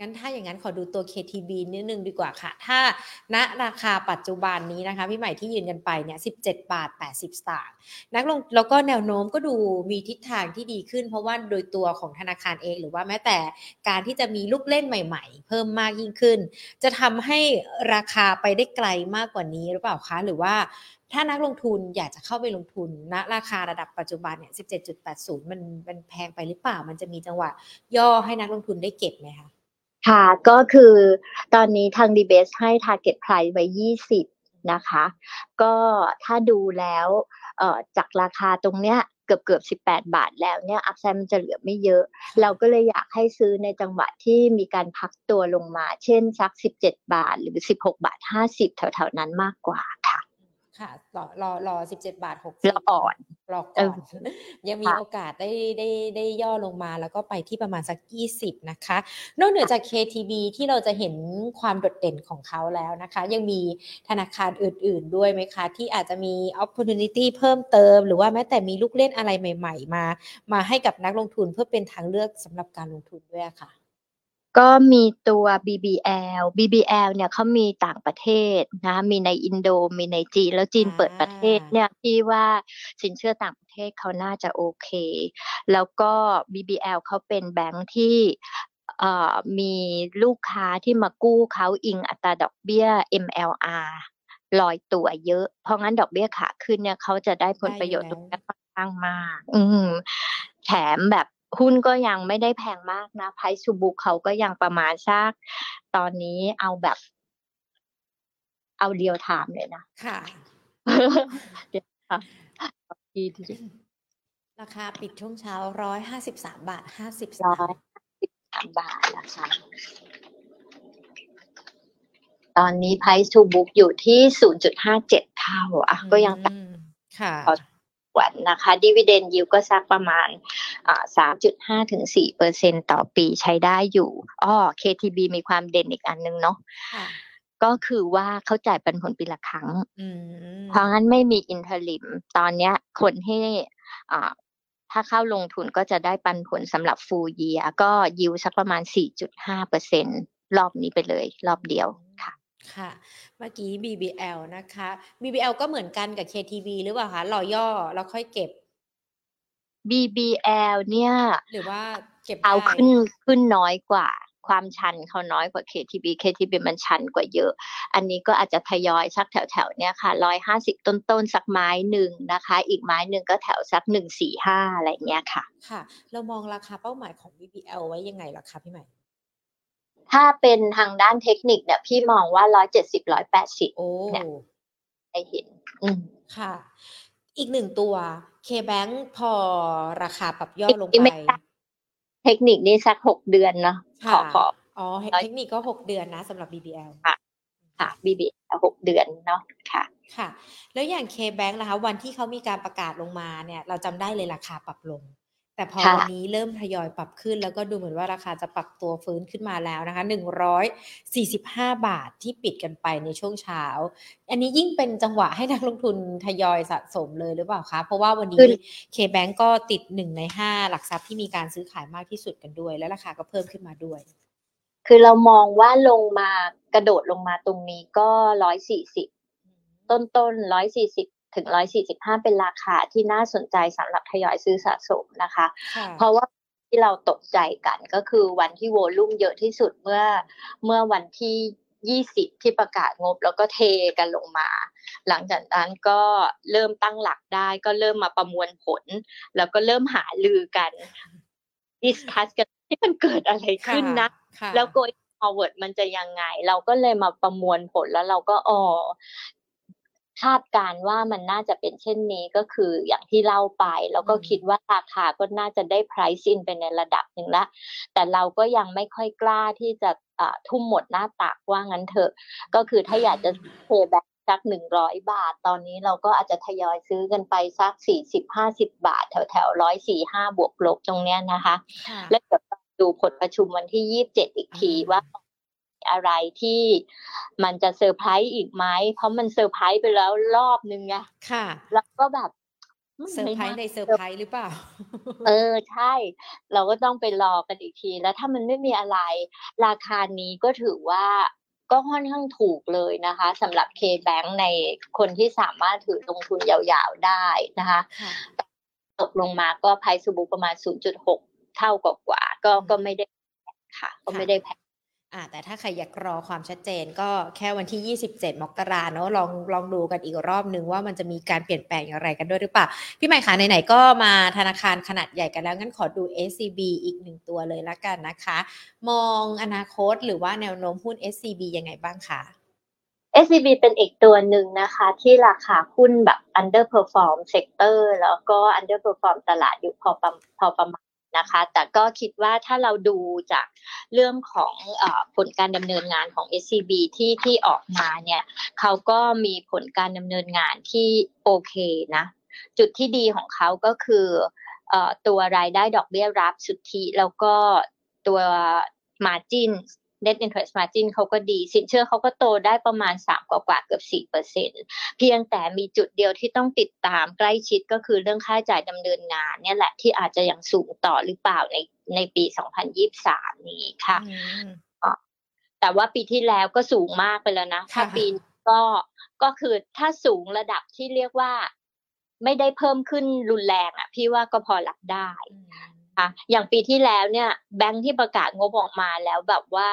งั้นถ้าอย่างนั้นขอดูตัว KTB นิดนึงดีกว่าค่ะ ถ้าณราคาปัจจุบันนี้นะคะ พี่ใหม่ที่ยืนกันไปเนี่ย17 บาท 80 สตางค์นักลงแล้วก็แนวโน้มก็ดูมีทิศทางที่ดีขึ้น เพราะว่าโดยตัวของธนาคารเอง หรือว่าแม้แต่การที่จะมีลูกเล่นใหม่ๆ เพิ่มมากยิ่งขึ้น จะทำให้ราคาไปได้ไกลมากกว่านี้หรือเปล่าคะหรือว่าถ้านักลงทุนอยากจะเข้าไปลงทุนณราคาระดับปัจจุบันเนี่ย 17.80 มันมันแพงไปหรือเปล่า มันจะมีจังหวะย่อให้นักลงทุนได้เก็บไหมคะ ค่ะก็คือตอนนี้ทาง d b เบสให้ Target Price ไว้ 20 นะคะ ก็ถ้าดูแล้วจากราคาตรงเนี้ยเกือบเกือบ 18 บาทแล้วเนี่ยอักไซมันจะเหลือไม่เยอะ เราก็เลยอยากให้ซื้อในจังหวะที่มีการพักตัวลงมา เช่นสัก 17 บาทหรือ 16 บาท 50 แถวๆนั้นมากกว่า ค่ะค่ะรอรอรอสิบเจ็ดบาทหกรอก่อนรอก่อนยังมีโอกาสได้ได้ได้ย่อลงมาแล้วก็ไปที่ประมาณสักยี่สิบนะคะ นอกเหนือจาก KTB ที่เราจะเห็นความโดดเด่นของเขาแล้วนะคะ ยังมีธนาคารอื่น ๆ ด้วยไหมคะ ที่อาจจะมี opportunity เพิ่มเติม หรือว่าแม้แต่มีลูกเล่นอะไรใหม่ ๆ มา มาให้กับนักลงทุนเพื่อเป็นทางเลือกสำหรับการลงทุนด้วยค่ะ ก็มีตัว BBL BBL เนี่ยเขามีต่างประเทศนะมีในอินโดมีในจีน แล้วจีนเปิดประเทศเนี่ยที่ว่าสินเชื่อต่างประเทศเขาน่าจะโอเค แล้วก็ BBL เขาเป็นแบงค์ที่มีลูกค้าที่มากู้เขาอิงอัตราดอกเบี้ย MLR ลอยตัวเยอะ เพราะงั้นดอกเบี้ยขาขึ้นเนี่ยเขาจะได้ผลประโยชน์ตรงนี้ค่อนข้างมาก อืมแถมแบบ หุ้นก็ยังไม่ได้แพงมากนะไพซูบุกเขาก็ยังประมาณสักตอนนี้เอาแบบ เอาเดียวถามเลยนะ ค่ะเดี๋ยวค่ะดีดีราคาปิดช่วงเช้าร้อยห้าสิบสามบาทห้าสิบร้อยสิบสามบาทนะคะตอนนี้ไพซูบุกอยู่ที่ศูนย์จุดห้าเจ็ดเท่าอะก็ยังค่ะ วันนะคะดีเวเดนยิวก็สักประมาณสามจุดห้าถึงสี่เปอร์เซ็นต่อปีใช้ได้อยู่อ้อ KTB มีความเด่นอีกอันนึงเนาะก็คือว่าเขาจ่ายปันผลปีละครั้งเพราะงั้นไม่มี interim ตอนเนี้ยคนให้อ่าถ้าเข้าลงทุนก็จะได้ปันผลสำหรับฟูเยียก็ยิวสักประมาณ 4.5เปอร์เซ็นรอบนี้ไปเลย รอบเดียว ค่ะค่ะ เมื่อกี้ BBL นะคะ BBL ก็เหมือนกันกับ KTB หรือเปล่าคะรอย่อแล้วค่อยเก็บ BBL เนี่ย หรือว่าเก็บเอาขึ้นขึ้นน้อยกว่า ความชันเขาน้อยกว่า KTB KTB มันชันกว่าเยอะ อันนี้ก็อาจจะทยอยสักแถวๆเนี่ยค่ะร้อยห้าสิบต้นๆสักไม้หนึ่งนะคะ อีกไม้หนึ่งก็แถวสักหนึ่งสี่ห้าอะไรเงี้ยค่ะ ค่ะ เรามองราคาเป้าหมายของ BBL ไว้ยังไงล่ะคะพี่ใหม่ ถ้าเป็นทางด้านเทคนิคเนี่ยพี่มองว่าร้อยเจ็ดสิบร้อยแปดสิบเนี่ยได้เห็นอืมค่ะ อีกหนึ่งตัว K-Bank พอราคาปรับย่อลงไป เทคนิคนี้สักหกเดือนเนาะขอขออ๋อเทคนิคก็หกเดือนนะสำหรับ BBL ค่ะค่ะ BBL หกเดือนเนาะค่ะ ค่ะ แล้วอย่าง K-Bank นะคะ วันที่เขามีการประกาศลงมาเนี่ย เราจำได้เลยราคาปรับลง แต่พอวันนี้เริ่มทยอยปรับขึ้น แล้วก็ดูเหมือนว่าราคาจะปรับตัวฟื้นขึ้นมาแล้วนะคะหนึ่งร้อยสี่สิบห้าบาทที่ปิดกันไปในช่วงเช้า อันนี้ยิ่งเป็นจังหวะให้นักลงทุนทยอยสะสมเลยหรือเปล่าคะ เพราะว่าวันนี้เคแบงก็ติดหนึ่งในห้าหลักทรัพย์ที่มีการซื้อขายมากที่สุดกันด้วย และราคาก็เพิ่มขึ้นมาด้วย คือเรามองว่าลงมากระโดดลงมาตรงนี้ก็ร้อยสี่สิบต้นต้นร้อยสี่สิบ ถึง 145 เป็นราคาที่น่าสนใจสำหรับทยอยซื้อสะสมนะคะ เพราะว่าที่เราตกใจกันก็คือวันที่ volume เยอะที่สุดเมื่อเมื่อวันที่ 20 ที่ประกาศงบแล้วก็เทกันลงมา หลังจากนั้นก็เริ่มตั้งหลักได้ก็เริ่มมาประมวลผล แล้วก็เริ่มหารือกัน discuss กันที่มันเกิดอะไรขึ้นนะ แล้วโกย forward มันจะยังไง เราก็เลยมาประมวลผลแล้วเราก็อ๋อ คาดการณ์ว่ามันน่าจะเป็นเช่นนี้ก็คืออย่างที่เล่าไป แล้วก็คิดว่าราคาก็น่าจะได้ price in ไปในระดับหนึ่งละ แต่เราก็ยังไม่ค่อยกล้าที่จะทุ่มหมดหน้าตักว่างั้นเถอะ ก็คือถ้าอยากจะเทแบงก์สักหนึ่งร้อยบาท ตอนนี้เราก็อาจจะทยอยซื้อกันไปสักสี่สิบห้าสิบบาท แถวแถวร้อยสี่ห้าบวกลบตรงเนี้ยนะคะ แล้วเดี๋ยวดูผลประชุมวันที่ยี่สิบเจ็ดอีกทีว่า อะไรที่มันจะเซอร์ไพรส์อีกไหมเพราะมันเซอร์ไพรส์ไปแล้วรอบนึงไงค่ะ แล้วก็แบบเซอร์ไพรส์ในเซอร์ไพรส์หรือเปล่า เออใช่ เราก็ต้องไปรอกันอีกที แล้วถ้ามันไม่มีอะไร ราคานี้ก็ถือว่าก็ค่อนข้างถูกเลยนะคะสำหรับ K-Bank ในคนที่สามารถถือลงทุนยาวๆได้นะคะ ตกลงมาก็ price to book ประมาณ 0.6 เท่ากว่าก็ก็ไม่ได้ค่ะ ก็ไม่ได้แพง อ่าแต่ถ้าใครอยากรอความชัดเจนก็แค่วันที่ 27 มกราเนาะลองลองดูกันอีกรอบนึงว่ามันจะมีการเปลี่ยนแปลงอย่างไรกันด้วยหรือเปล่า พี่ใหม่คะไหนๆก็มาธนาคารขนาดใหญ่กันแล้ว งั้นขอดู SCB อีกหนึ่งตัวเลยละกันนะคะ มองอนาคตหรือว่าแนวโน้มหุ้น SCB ยังไงบ้างคะ SCB เป็นอีกตัวหนึ่งนะคะ ที่ราคาหุ้นแบบ underperform sector แล้วก็ underperform ตลาดอยู่พอประพอประมาณ นะคะ แต่ก็คิดว่าถ้าเราดูจากเรื่องของอผลการดำเนินงานของ SCB ที่ที่ออกมาเนี่ยเขาก็มีผลการดำเนินงานที่โอเคนะ จุดที่ดีของเขาก็คือตัวรายได้ดอกเบี้ยรับสุทธิ แล้วก็ตัวมาจิ้น net interest margin เขาก็ดี สินเชื่อเขาก็โตได้ประมาณ 3 กว่ากว่าเกือบ4เปอร์เซ็นเพียงแต่มีจุดเดียวที่ต้องติดตามใกล้ชิดก็คือเรื่องค่าจ่ายดำเนินงาน เนี่ยแหละที่อาจจะยังสูงต่อหรือเปล่าในในปี 2023 นี้ค่ะแต่ว่าปีที่แล้วก็สูงมากไปแล้วนะถ้าปีก็ก็คือถ้าสูงระดับที่เรียกว่าไม่ได้เพิ่มขึ้นรุนแรงอะ พี่ว่าก็พอรับได้อะ อย่างปีที่แล้วเนี่ยแบงค์ที่ประกาศงบออกมาแล้วแบบว่า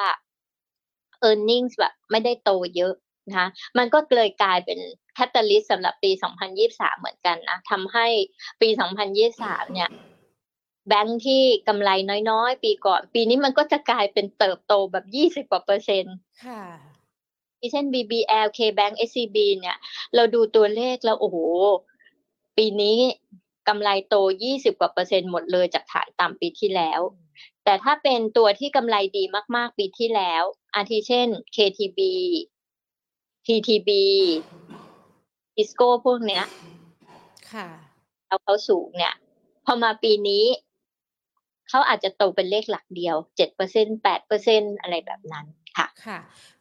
e a r n i n g แบบไม่ได้โตเยอะนะคะมันก็เลยกลายเป็น catalyst สำหรับปี 2023 เหมือนกันนะทำให้ปี 2023 เนี่ยแบงค์ที่กำไรน้อยๆ ปีก่อน ปีนี้มันก็จะกลายเป็นเติบโตแบบ20กว่าเปอร์เซ็นต์ค่ะเช่น BBL KBank SCB เนี่ย เราดูตัวเลขแล้วโอ้โห ปีนี้ กำไรโต 20 กว่าเปอร์เซ็นต์หมดเลยจากฐานต่ำปีที่แล้ว แต่ถ้าเป็นตัวที่กำไรดีมากๆปีที่แล้ว อาทิเช่น KTB TTB อิสโก้พวกเนี้ย ค่ะเอาเขาสูงเนี่ย พอมาปีนี้ เขาอาจจะโตเป็นเลขหลักเดียว เจ็ดเปอร์เซ็นแปดเปอร์เซ็นอะไรแบบนั้นค่ะ ค่ะ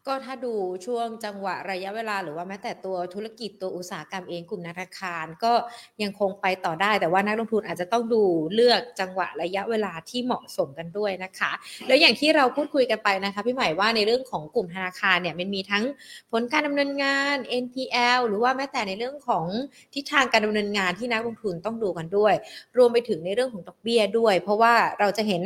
ก็ถ้าดูช่วงจังหวะระยะเวลา หรือว่าแม้แต่ตัวธุรกิจตัวอุตสาหกรรมเองกลุ่มธนาคาร ก็ยังคงไปต่อได้ แต่ว่านักลงทุนอาจจะต้องดูเลือกจังหวะระยะเวลาที่เหมาะสมกันด้วยนะคะ แล้วอย่างที่เราพูดคุยกันไปนะคะพี่ใหม่ว่าในเรื่องของกลุ่มธนาคารเนี่ยมันมีทั้งผลการดำเนินงาน NPL หรือว่าแม้แต่ในเรื่องของทิศทางการดำเนินงานที่นักลงทุนต้องดูกันด้วย รวมไปถึงในเรื่องของดอกเบี้ยด้วย เพราะว่าเราจะเห็น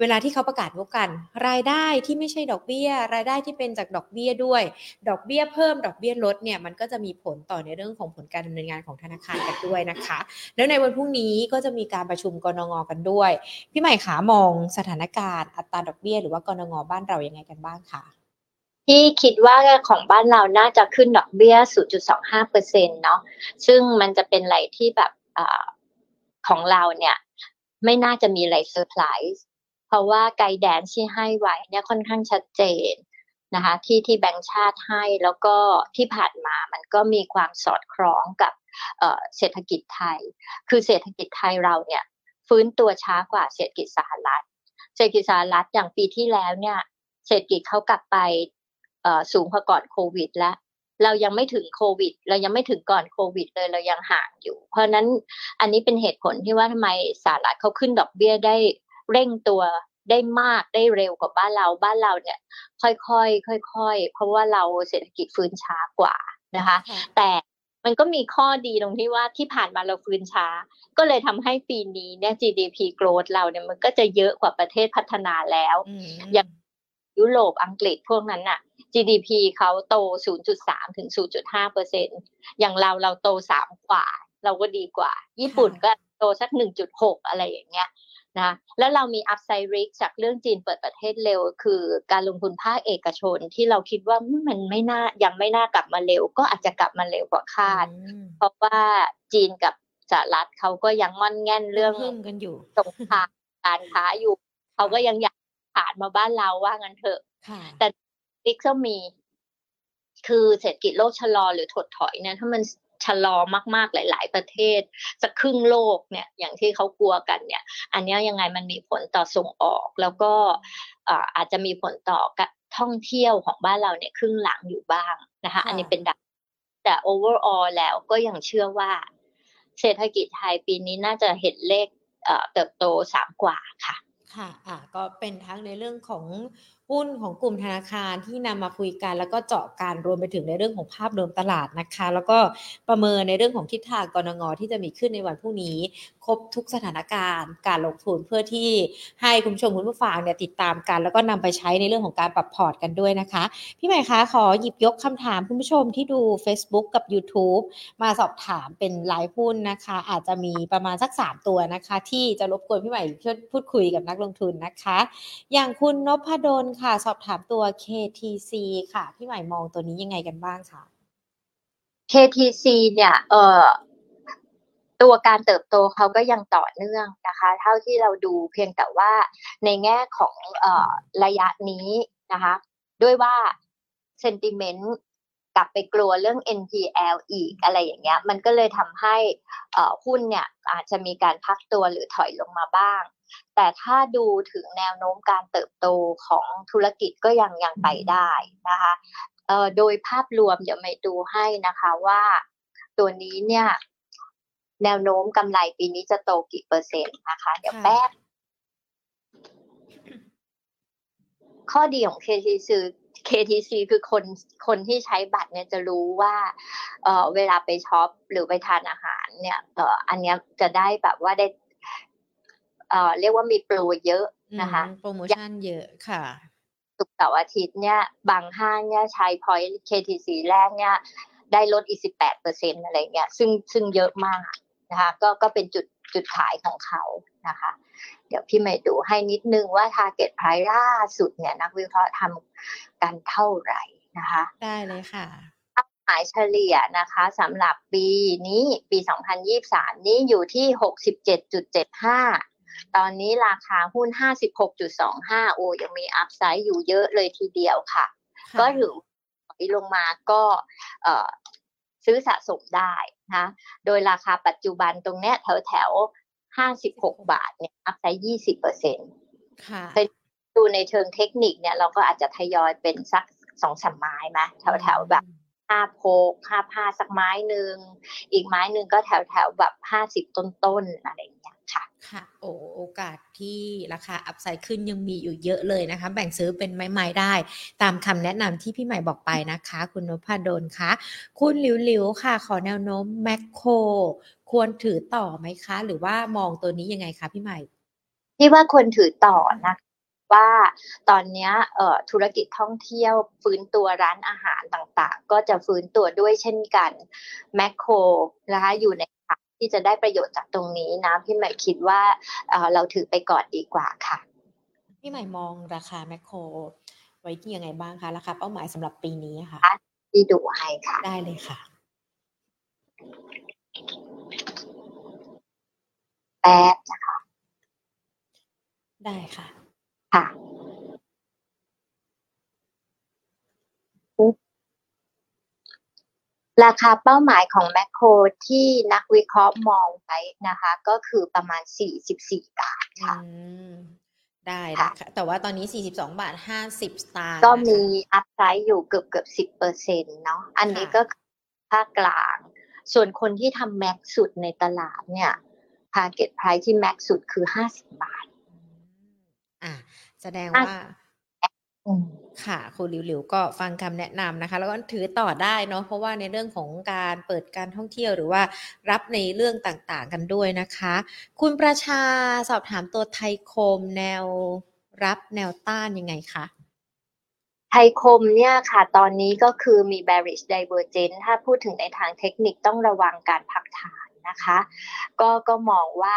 เวลาที่เขาประกาศงบกัน รายได้ที่ไม่ใช่ดอกเบี้ย รายได้ที่เป็นจากดอกเบี้ยด้วย ดอกเบี้ยเพิ่มดอกเบี้ยลดเนี่ยมันก็จะมีผลต่อในเรื่องของผลการดำเนินงานของธนาคารกันด้วยนะคะ แล้วในวันพรุ่งนี้ก็จะมีการประชุมกรงงกันด้วย พี่ใหม่ขามองสถานการณ์อัตราดอกเบี้ยหรือว่ากรงงบ้านเรายังไงกันบ้างคะที่คิดว่าของบ้านเราน่าจะขึ้นดอกเบี้ย 0.25เปอร์เซ็นเนาะซึ่งมันจะเป็นอะไรที่แบบอของเราเนี่ยไม่น่าจะมีอะไรเซอร์ไพรส์เพราะว่าไกด์แดนที่ให้ไว้เนี่ยค่อนข้างชัดเจน นะคะที่ที่แบงค์ชาติให้แล้วก็ที่ผ่านมามันก็มีความสอดคล้องกับเศรษฐกิจไทย คือเศรษฐกิจไทยเราเนี่ยฟื้นตัวช้ากว่าเศรษฐกิจสหรัฐ เศรษฐกิจสหรัฐอย่างปีที่แล้วเนี่ยเศรษฐกิจเขากลับไปสูงกว่าก่อนโควิดแล้วเรายังไม่ถึงโควิด เรายังไม่ถึงก่อนโควิดเลยเรายังห่างอยู่ เพราะนั้นอันนี้เป็นเหตุผลที่ว่าทำไมสหรัฐเขาขึ้นดอกเบี้ยได้เร่งตัว ได้มากได้เร็วกว่าบ้านเราบ้านเราเนี่ย ค่อยๆค่อยๆเพราะว่าเราเศรษฐกิจฟื้นช้ากว่านะคะ แต่มันก็มีข้อดีตรงที่ว่าที่ผ่านมาเราฟื้นช้า ก็เลยทำให้ปีนี้เนี่ย GDP growth เราเนี่ยมันก็จะเยอะกว่าประเทศพัฒนาแล้ว อย่างยุโรปอังกฤษพวกนั้นน่ะ GDP เขาโต 0.3 ถึง 0.5เปอร์เซ็นอย่างเราเราโต 3 กว่า เราก็ดีกว่า ญี่ปุ่นก็โตสัก 1.6 อะไรอย่างเงี้ย นะแล้วเรามีอัพไซริกจากเรื่องจีนเปิดประเทศเร็ว คือการลงทุนภาคเอกชนที่เราคิดว่ามันไม่น่ายังไม่น่ากลับมาเร็ว ก็อาจจะกลับมาเร็วกว่าคาด เพราะว่าจีนกับสหรัฐเขาก็ยังงอนแง่นเรื่องกันอยู่สงครามการค้าอยู่ เขาก็ยังอยากผ่านมาบ้านเราว่างั้นเถอะแต่ริกก็มี คือเศรษฐกิจโลกชะลอหรือถดถอยเนี่ยถ้ามัน ชะลอมากๆหลาย ๆ ประเทศสักครึ่งโลกเนี่ยอย่างที่เขากลัวกันเนี่ย อันนี้ยังไงมันมีผลต่อส่งออก แล้วก็อาจจะมีผลต่อท่องเที่ยวของบ้านเราเนี่ยครึ่งหลังอยู่บ้างนะคะ อันนี้เป็นดับแต่ overall แล้วก็ยังเชื่อว่า เศรษฐกิจไทยปีนี้น่าจะเห็นเลขเติบโตสามกว่าค่ะค่ะ อ่า ก็เป็นทั้งในเรื่องของ หุ้นของกลุ่มธนาคารที่นำมาคุยกัน แล้วก็เจาะการรวมไปถึงในเรื่องของภาพรวมตลาดนะคะ แล้วก็ประเมินในเรื่องของทิศทางกรงงที่จะมีขึ้นในวันพรุ่งนี้ ครบทุกสถานการณ์ การลงทุนเพื่อที่ให้คุณผู้ชมคุณผู้ฟังเนี่ยติดตามกัน แล้วก็นำไปใช้ในเรื่องของการปรับพอร์ตกันด้วยนะคะ พี่ใหม่คะขอหยิบยกคำถามคุณผู้ชมที่ดู Facebook กับ YouTube มาสอบถามเป็นไลฟ์หุ้นนะคะ อาจจะมีประมาณสัก 3 ตัวนะคะ ที่จะรบกวนพี่ใหม่พูดคุยกับนักลงทุนนะคะ อย่างคุณนพดลค่ะ สอบถามตัว KTC ค่ะ พี่ใหม่มองตัวนี้ยังไงกันบ้างคะ KTC เนี่ย เออ ตัวการเติบโตเขาก็ยังต่อเนื่องนะคะ เท่าที่เราดูเพียงแต่ว่าในแง่ของอระยะนี้นะคะ ด้วยว่าเซนติเมนต์กลับไปกลัวเรื่อง NPL อีกอะไรอย่างเงี้ย มันก็เลยทำให้หุ้นเนี่ยอาจจะมีการพักตัวหรือถอยลงมาบ้าง แต่ถ้าดูถึงแนวโน้มการเติบโตของธุรกิจก็ยังยังไปได้นะคะโดยภาพรวมเดี๋ยวไม่ดูให้นะคะว่าตัวนี้เนี่ย แนวโน้มกำไรปีนี้จะโตกี่เปอร์เซ็นต์นะคะ เดี๋ยวแป๊บ ข้อดีของ KTC KTC คือคนคนที่ใช้บัตรเนี่ยจะรู้ว่าเออเวลาไปช็อปหรือไปทานอาหาร เนี่ยเอออันนี้จะได้แบบว่าได้เอ่อเรียกว่ามีโปรเยอะนะคะโปรโมชั่นเยอะค่ะศุกร์เสาร์อาทิตย์เนี่ย บางห้างเนี่ยใช้พอยต์ KTC แรกเนี่ย ได้ลดอีกสิบแปดเปอร์เซ็นอะไรเงี้ย ซึ่งซึ่งเยอะมาก นะคะก็ก็เป็นจุดจุดขายของเขานะคะ เดี๋ยวพี่ไม่ดูให้นิดนึงว่า Target Price ล่าสุดเนี่ย นักวิเคราะห์ทำกันเท่าไหร่นะคะ ได้เลยค่ะหมายเฉลี่ยนะคะสำหรับปีนี้ปี 2023 นี้อยู่ที่ 67.75 ตอนนี้ราคาหุ้น 56.25 โอ้ยังมีอัพไซด์อยู่เยอะเลยทีเดียวค่ะ ก็ถือถอยลงมาก็ ซื้อสะสมได้นะโดยราคาปัจจุบันตรงเนี้ยแถวแถวห้าสิบหกบาทเนี่ยอัพไซด์ยี่สิบเปอร์เซ็นต์ค่ะดูในเชิงเทคนิคเนี่ยเราก็อาจจะทยอยเป็นสักสองสามไม้ไหมแถวแถวแบบห้าโพกห้าผ้าสักไม้หนึ่งอีกไม้หนึ่งก็แถวแถวแบบห้าสิบต้นๆอะไรอย่างเงี้ย ค่ะโอ้โอกาสที่ราคาอัพไซด์ขึ้นยังมีอยู่เยอะเลยนะคะ แบ่งซื้อเป็นไม้ๆได้ ตามคำแนะนำที่พี่ใหม่บอกไปนะคะ คุณนพดลคะ คุณหลิวๆค่ะ ขอแนวโน้มแมคโครควรถือต่อไหมคะ หรือว่ามองตัวนี้ยังไงคะพี่ใหม่พี่ว่าควรถือต่อนะว่าตอนนี้ธุรกิจท่องเที่ยวฟื้นตัวร้านอาหารต่างๆ ก็จะฟื้นตัวด้วยเช่นกันแมคโครนะคะอยู่ใน ที่จะได้ประโยชน์จากตรงนี้นะพี่ใหม่คิดว่าเราถือไปก่อนดีกว่าค่ะพี่ใหม่มองราคาแมคโคร ไว้ที่ยังไงบ้างคะราคาเป้าหมายสำหรับปีนี้ค่ะที่ดูให้ค่ะได้เลยค่ะแป๊บนะคะได้ค่ะค่ะ ราคาเป้าหมายของแมคโครที่นักวิเคราะห์มองไว้นะคะ ก็คือประมาณ 44 บาทค่ะได้นะคะแต่ว่าตอนนี้ 42 บาท 50 สตางค์ก็มี upside อยู่เกือบเกือบ 10เปอร์เซ็นต์เนาะอันนี้ก็ภาคกลาง ส่วนคนที่ทำ max สุดในตลาดเนี่ย target์เก็ตไพรที่แม็กสุดคือ 50 บาท อ่าแสดงว่า ค่ะ คุณหลิว ๆ ก็ฟังคำแนะนำนะคะ แล้วก็ถือต่อได้เนาะ เพราะว่าในเรื่องของการเปิดการท่องเที่ยว หรือว่ารับในเรื่องต่าง ๆ กันด้วยนะคะ คุณประชาสอบถามตัวไทยคมแนวรับแนวต้านยังไงคะ ไทยคมเนี่ยค่ะ ตอนนี้ก็คือมี bearish divergence ถ้าพูดถึงในทางเทคนิคต้องระวังการพักฐานนะคะ ก็ก็มองว่า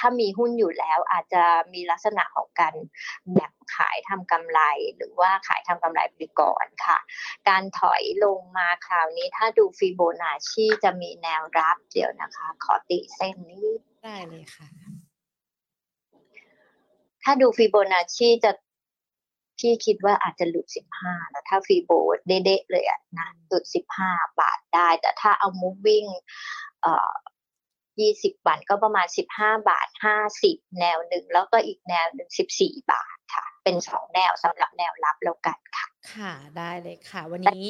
ถ้ามีหุ้นอยู่แล้วอาจจะมีลักษณะของการแบ่งขายทำกำไร หรือว่าขายทำกำไรไปก่อนค่ะ การถอยลงมาคราวนี้ถ้าดูฟิโบนัชชีจะมีแนวรับเดี๋ยวนะคะ ขอติเส้นนี้ได้เลยค่ะ ถ้าดูฟิโบนัชชีจะพี่คิดว่าอาจจะหลุดสิบห้าแล้วถ้าฟีโบเด๊ะเลยอะนะหลุดสิบห้าบาทได้ แต่ถ้าเอา moving เอ่อ ยี่สิบวันก็ประมาณสิบห้าบาทห้าสิบแนวหนึ่ง แล้วก็อีกแนวหนึ่งสิบสี่บาทค่ะ เป็นสองแนวสำหรับแนวรับแล้วกันค่ะ ค่ะได้เลยค่ะ วันนี้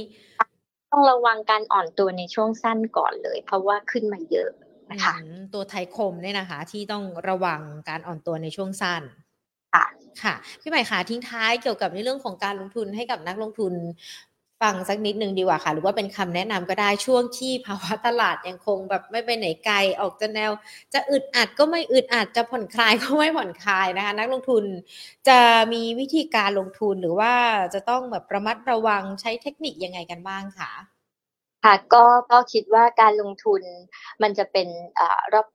ต้องระวังการอ่อนตัวในช่วงสั้นก่อนเลย เพราะว่าขึ้นมาเยอะนะคะตัวไทยคมเนี่ยนะคะ ที่ต้องระวังการอ่อนตัวในช่วงสั้นค่ะ ค่ะ พี่ใหม่คะทิ้งท้ายเกี่ยวกับในเรื่องของการลงทุนให้กับนักลงทุน ฟังสักนิดนึงดีกว่าค่ะ หรือว่าเป็นคำแนะนำก็ได้ช่วงที่ภาวะตลาดยังคงแบบไม่ไปไหนไกลออกจะแนว จะอึดอัดก็ไม่อึดอัดจะผ่อนคลายก็ไม่ผ่อนคลายนะคะ นักลงทุนจะมีวิธีการลงทุนหรือว่าจะต้องแบบระมัดระวังใช้เทคนิคยังไงกันบ้างคะค่ะก็ก็คิดว่าการลงทุนมันจะเป็นอ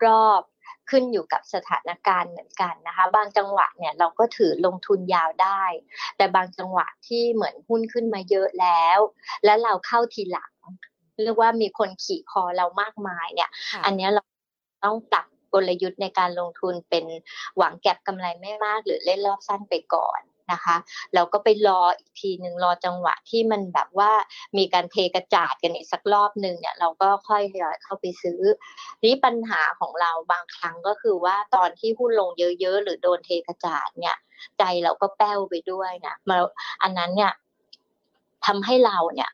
รอบ ขึ้นอยู่กับสถานการณ์เหมือนกันนะคะ บางจังหวะเนี่ยเราก็ถือลงทุนยาวได้ แต่บางจังหวะที่เหมือนหุ้นขึ้นมาเยอะแล้ว แล้วเราเข้าทีหลังเรียกว่ามีคนขี่คอเรามากมายเนี่ย อันนี้เราต้องปรับกลยุทธ์ในการลงทุนเป็นหวังแก็บกำไรไม่มากหรือเล่นรอบสั้นไปก่อน นะคะเราก็ไปรออีกทีหนึ่งรอจังหวะที่มันแบบว่ามีการเทกระจาดกันอีกสักรอบหนึ่งเนี่ยเราก็ค่อยทยอยเข้าไปซื้อนี่ปัญหาของเราบางครั้งก็คือว่าตอนที่หุ้นลงเยอะๆ หรือโดนเทกระจาดเนี่ย ใจเราก็แป้วไปด้วยนะมาอันนั้นเนี่ยทำให้เราเนี่ย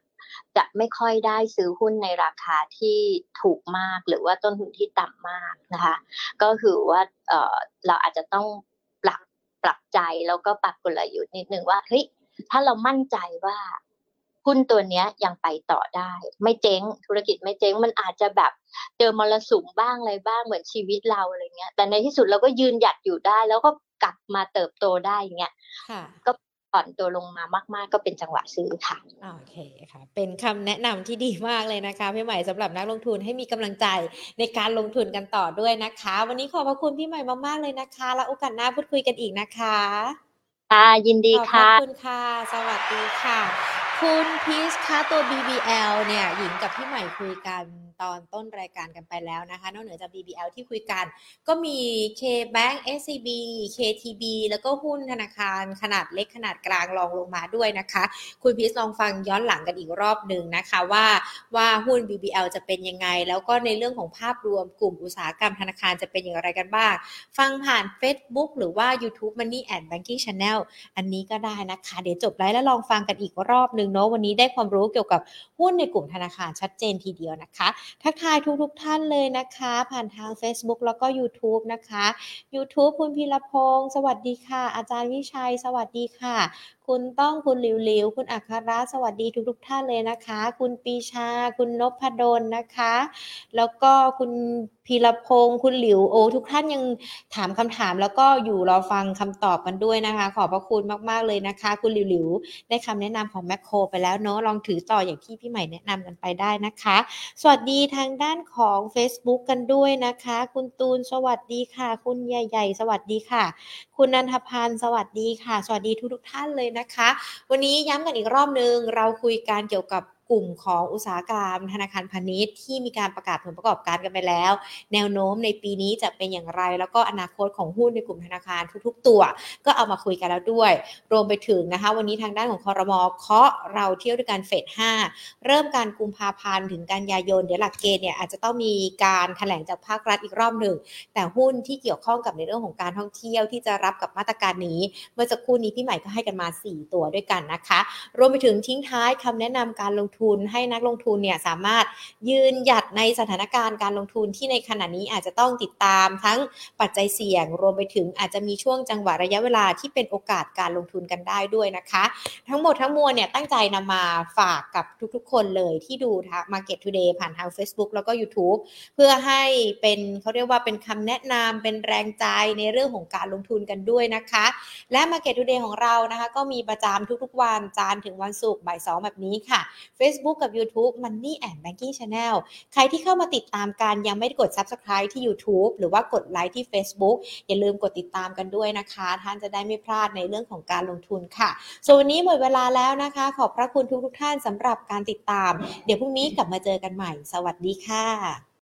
จะไม่ค่อยได้ซื้อหุ้นในราคาที่ถูกมากหรือว่าต้นทุนที่ต่ำมากนะคะ ก็คือว่าเเราอาจจะต้อง ปรับปรับใจแล้วก็ปรับกลยุทธ์นิดนึงว่าเฮ้ยถ้าเรามั่นใจว่าหุ้นตัวเนี้ยยังไปต่อได้ ไม่เจ๊งธุรกิจไม่เจ๊งมันอาจจะแบบเจอมรสุมบ้างอะไรบ้างเหมือนชีวิตเราอะไรเงี้ย แต่ในที่สุดเราก็ยืนหยัดอยู่ได้ แล้วก็กลับมาเติบโตได้เงี้ยก็ อ่อนตัวลงมามาก ๆ ก็เป็นจังหวะซื้อค่ะโอเคค่ะ เป็นคำแนะนำที่ดีมากเลยนะคะพี่ใหม่สำหรับนักลงทุนให้มีกำลังใจในการลงทุนกันต่อด้วยนะคะ วันนี้ขอบพระคุณพี่ใหม่มากๆเลยนะคะ แล้วโอกาสหน้าพูดคุยกันอีกนะคะค่ะยินดีค่ะขอบคุณค่ะ สวัสดีค่ะ คุณพีชคะตัว BBL เนี่ยหญิงกับพี่ใหม่คุยกันตอนต้นรายการกันไปแล้วนะคะ นอกเหนือจาก BBL ที่คุยกัน ก็มี KBank SCB KTB แล้วก็หุ้นธนาคารขนาดเล็กขนาดกลางรองลงมาด้วยนะคะ คุณพีชลองฟังย้อนหลังกันอีกรอบหนึ่งนะคะว่าว่าหุ้น BBL จะเป็นยังไง แล้วก็ในเรื่องของภาพรวมกลุ่มอุตสาหกรรมธนาคารจะเป็นอย่างไรกันบ้าง ฟังผ่าน Facebook หรือว่า YouTube Money and Banking Channel อันนี้ก็ได้นะคะ เดี๋ยวจบไลฟ์แล้วลองฟังกันอีกรอบหนึ่งเนาะวันนี้ได้ความรู้เกี่ยวกับหุ้นในกลุ่มธนาคารชัดเจนทีเดียวนะคะ ทักทายทุกๆทท่านเลยนะคะ ผ่านทาง Facebook แล้วก็ YouTube นะคะ YouTube คุณพีรพงศ์สวัสดีค่ะ อาจารย์วิชัย สวัสดีค่ะคุณต้องคุณหลิวหลิวคุณอัครราสวัสดีทุกๆท่านเลยนะคะ คุณปีชา คุณนพดลนะคะ แล้วก็คุณพีรพงศ์คุณหลิวโอทุกท่านยังถามคำถาม แล้วก็อยู่รอฟังคำตอบกันด้วยนะคะ ขอบพระคุณมากๆเลยนะคะ คุณหลิวหลิวได้คำแนะนำของแมคโครไปแล้วเนาะลองถือต่ออย่างที่พี่ใหม่แนะนำกันไปได้นะคะ สวัสดีทางด้านของ Facebook กันด้วยนะคะ คุณตูนสวัสดีค่ะ คุณใหญ่ ๆ สวัสดีค่ะ คุณนันทพันธ์สวัสดีค่ะ สวัสดีทุกๆท่านเลยนะคะ วันนี้ย้ำกันอีกรอบนึง เราคุยการเกี่ยวกับ กลุ่มของอุตสาหกรรม ธนาคารพาณิชย์ที่มีการประกาศผลประกอบการกันไปแล้ว แนวโน้มในปีนี้จะเป็นอย่างไร แล้วก็อนาคตของหุ้นในกลุ่มธนาคารทุก ๆ ตัว ก็เอามาคุยกันแล้วด้วย รวมไปถึงนะคะ วันนี้ทางด้านของคอรมอเคาะเราเที่ยวด้วยการเฟด5 เริ่มการกุมภาพันธ์ถึงกันยายนเดี๋ยวหลักเกณฑ์เนี่ยอาจจะต้องมีการถแถลงจากภาครัฐอีกรอบหนึ่งแต่หุ้นที่เกี่ยวข้องกับในเรื่องของการท่องเที่ยวที่จะรับกับมาตรการนี้ เมื่อสักครู่นี้พี่ใหม่ก็ให้กันมา 4 ตัวด้วยกันนะคะ รวมไปถึงทิ้งท้ายคำแนะนำการลงทุนให้นักลงทุนเนี่ยสามารถยืนหยัดในสถานการณ์การลงทุนที่ในขณะนี้อาจจะต้องติดตามทั้งปัจจัยเสี่ยง รวมไปถึงอาจจะมีช่วงจังหวะระยะเวลาที่เป็นโอกาสการลงทุนกันได้ด้วยนะคะ ทั้งหมดทั้งมวลเนี่ยตั้งใจนำมาฝากกับทุกๆ คนเลยที่ดูทาง Market Today ผ่านทาง Facebook แล้วก็ YouTube เพื่อให้เป็นเขาเรียกว่าเป็นคำแนะนำเป็นแรงใจในเรื่องของการลงทุนกันด้วยนะคะ และ Market Today ของเรานะคะ ก็มีประจำทุกๆวันจันทร์ถึงวันศุกร์บ่ายสองแบบนี้ค่ะ Facebook กับ YouTube Money and Banking Channel ใครที่เข้ามาติดตามกันยังไม่ได้กด Subscribe ที่ YouTube หรือว่ากดไลค์ที่ Facebook อย่าลืมกดติดตามกันด้วยนะคะ ท่านจะได้ไม่พลาดในเรื่องของการลงทุนค่ะ ส่วนวันนี้หมดเวลาแล้วนะคะ ขอบพระคุณทุกทุกท่านสำหรับการติดตาม เดี๋ยวพรุ่งนี้กลับมาเจอกันใหม่ สวัสดีค่ะ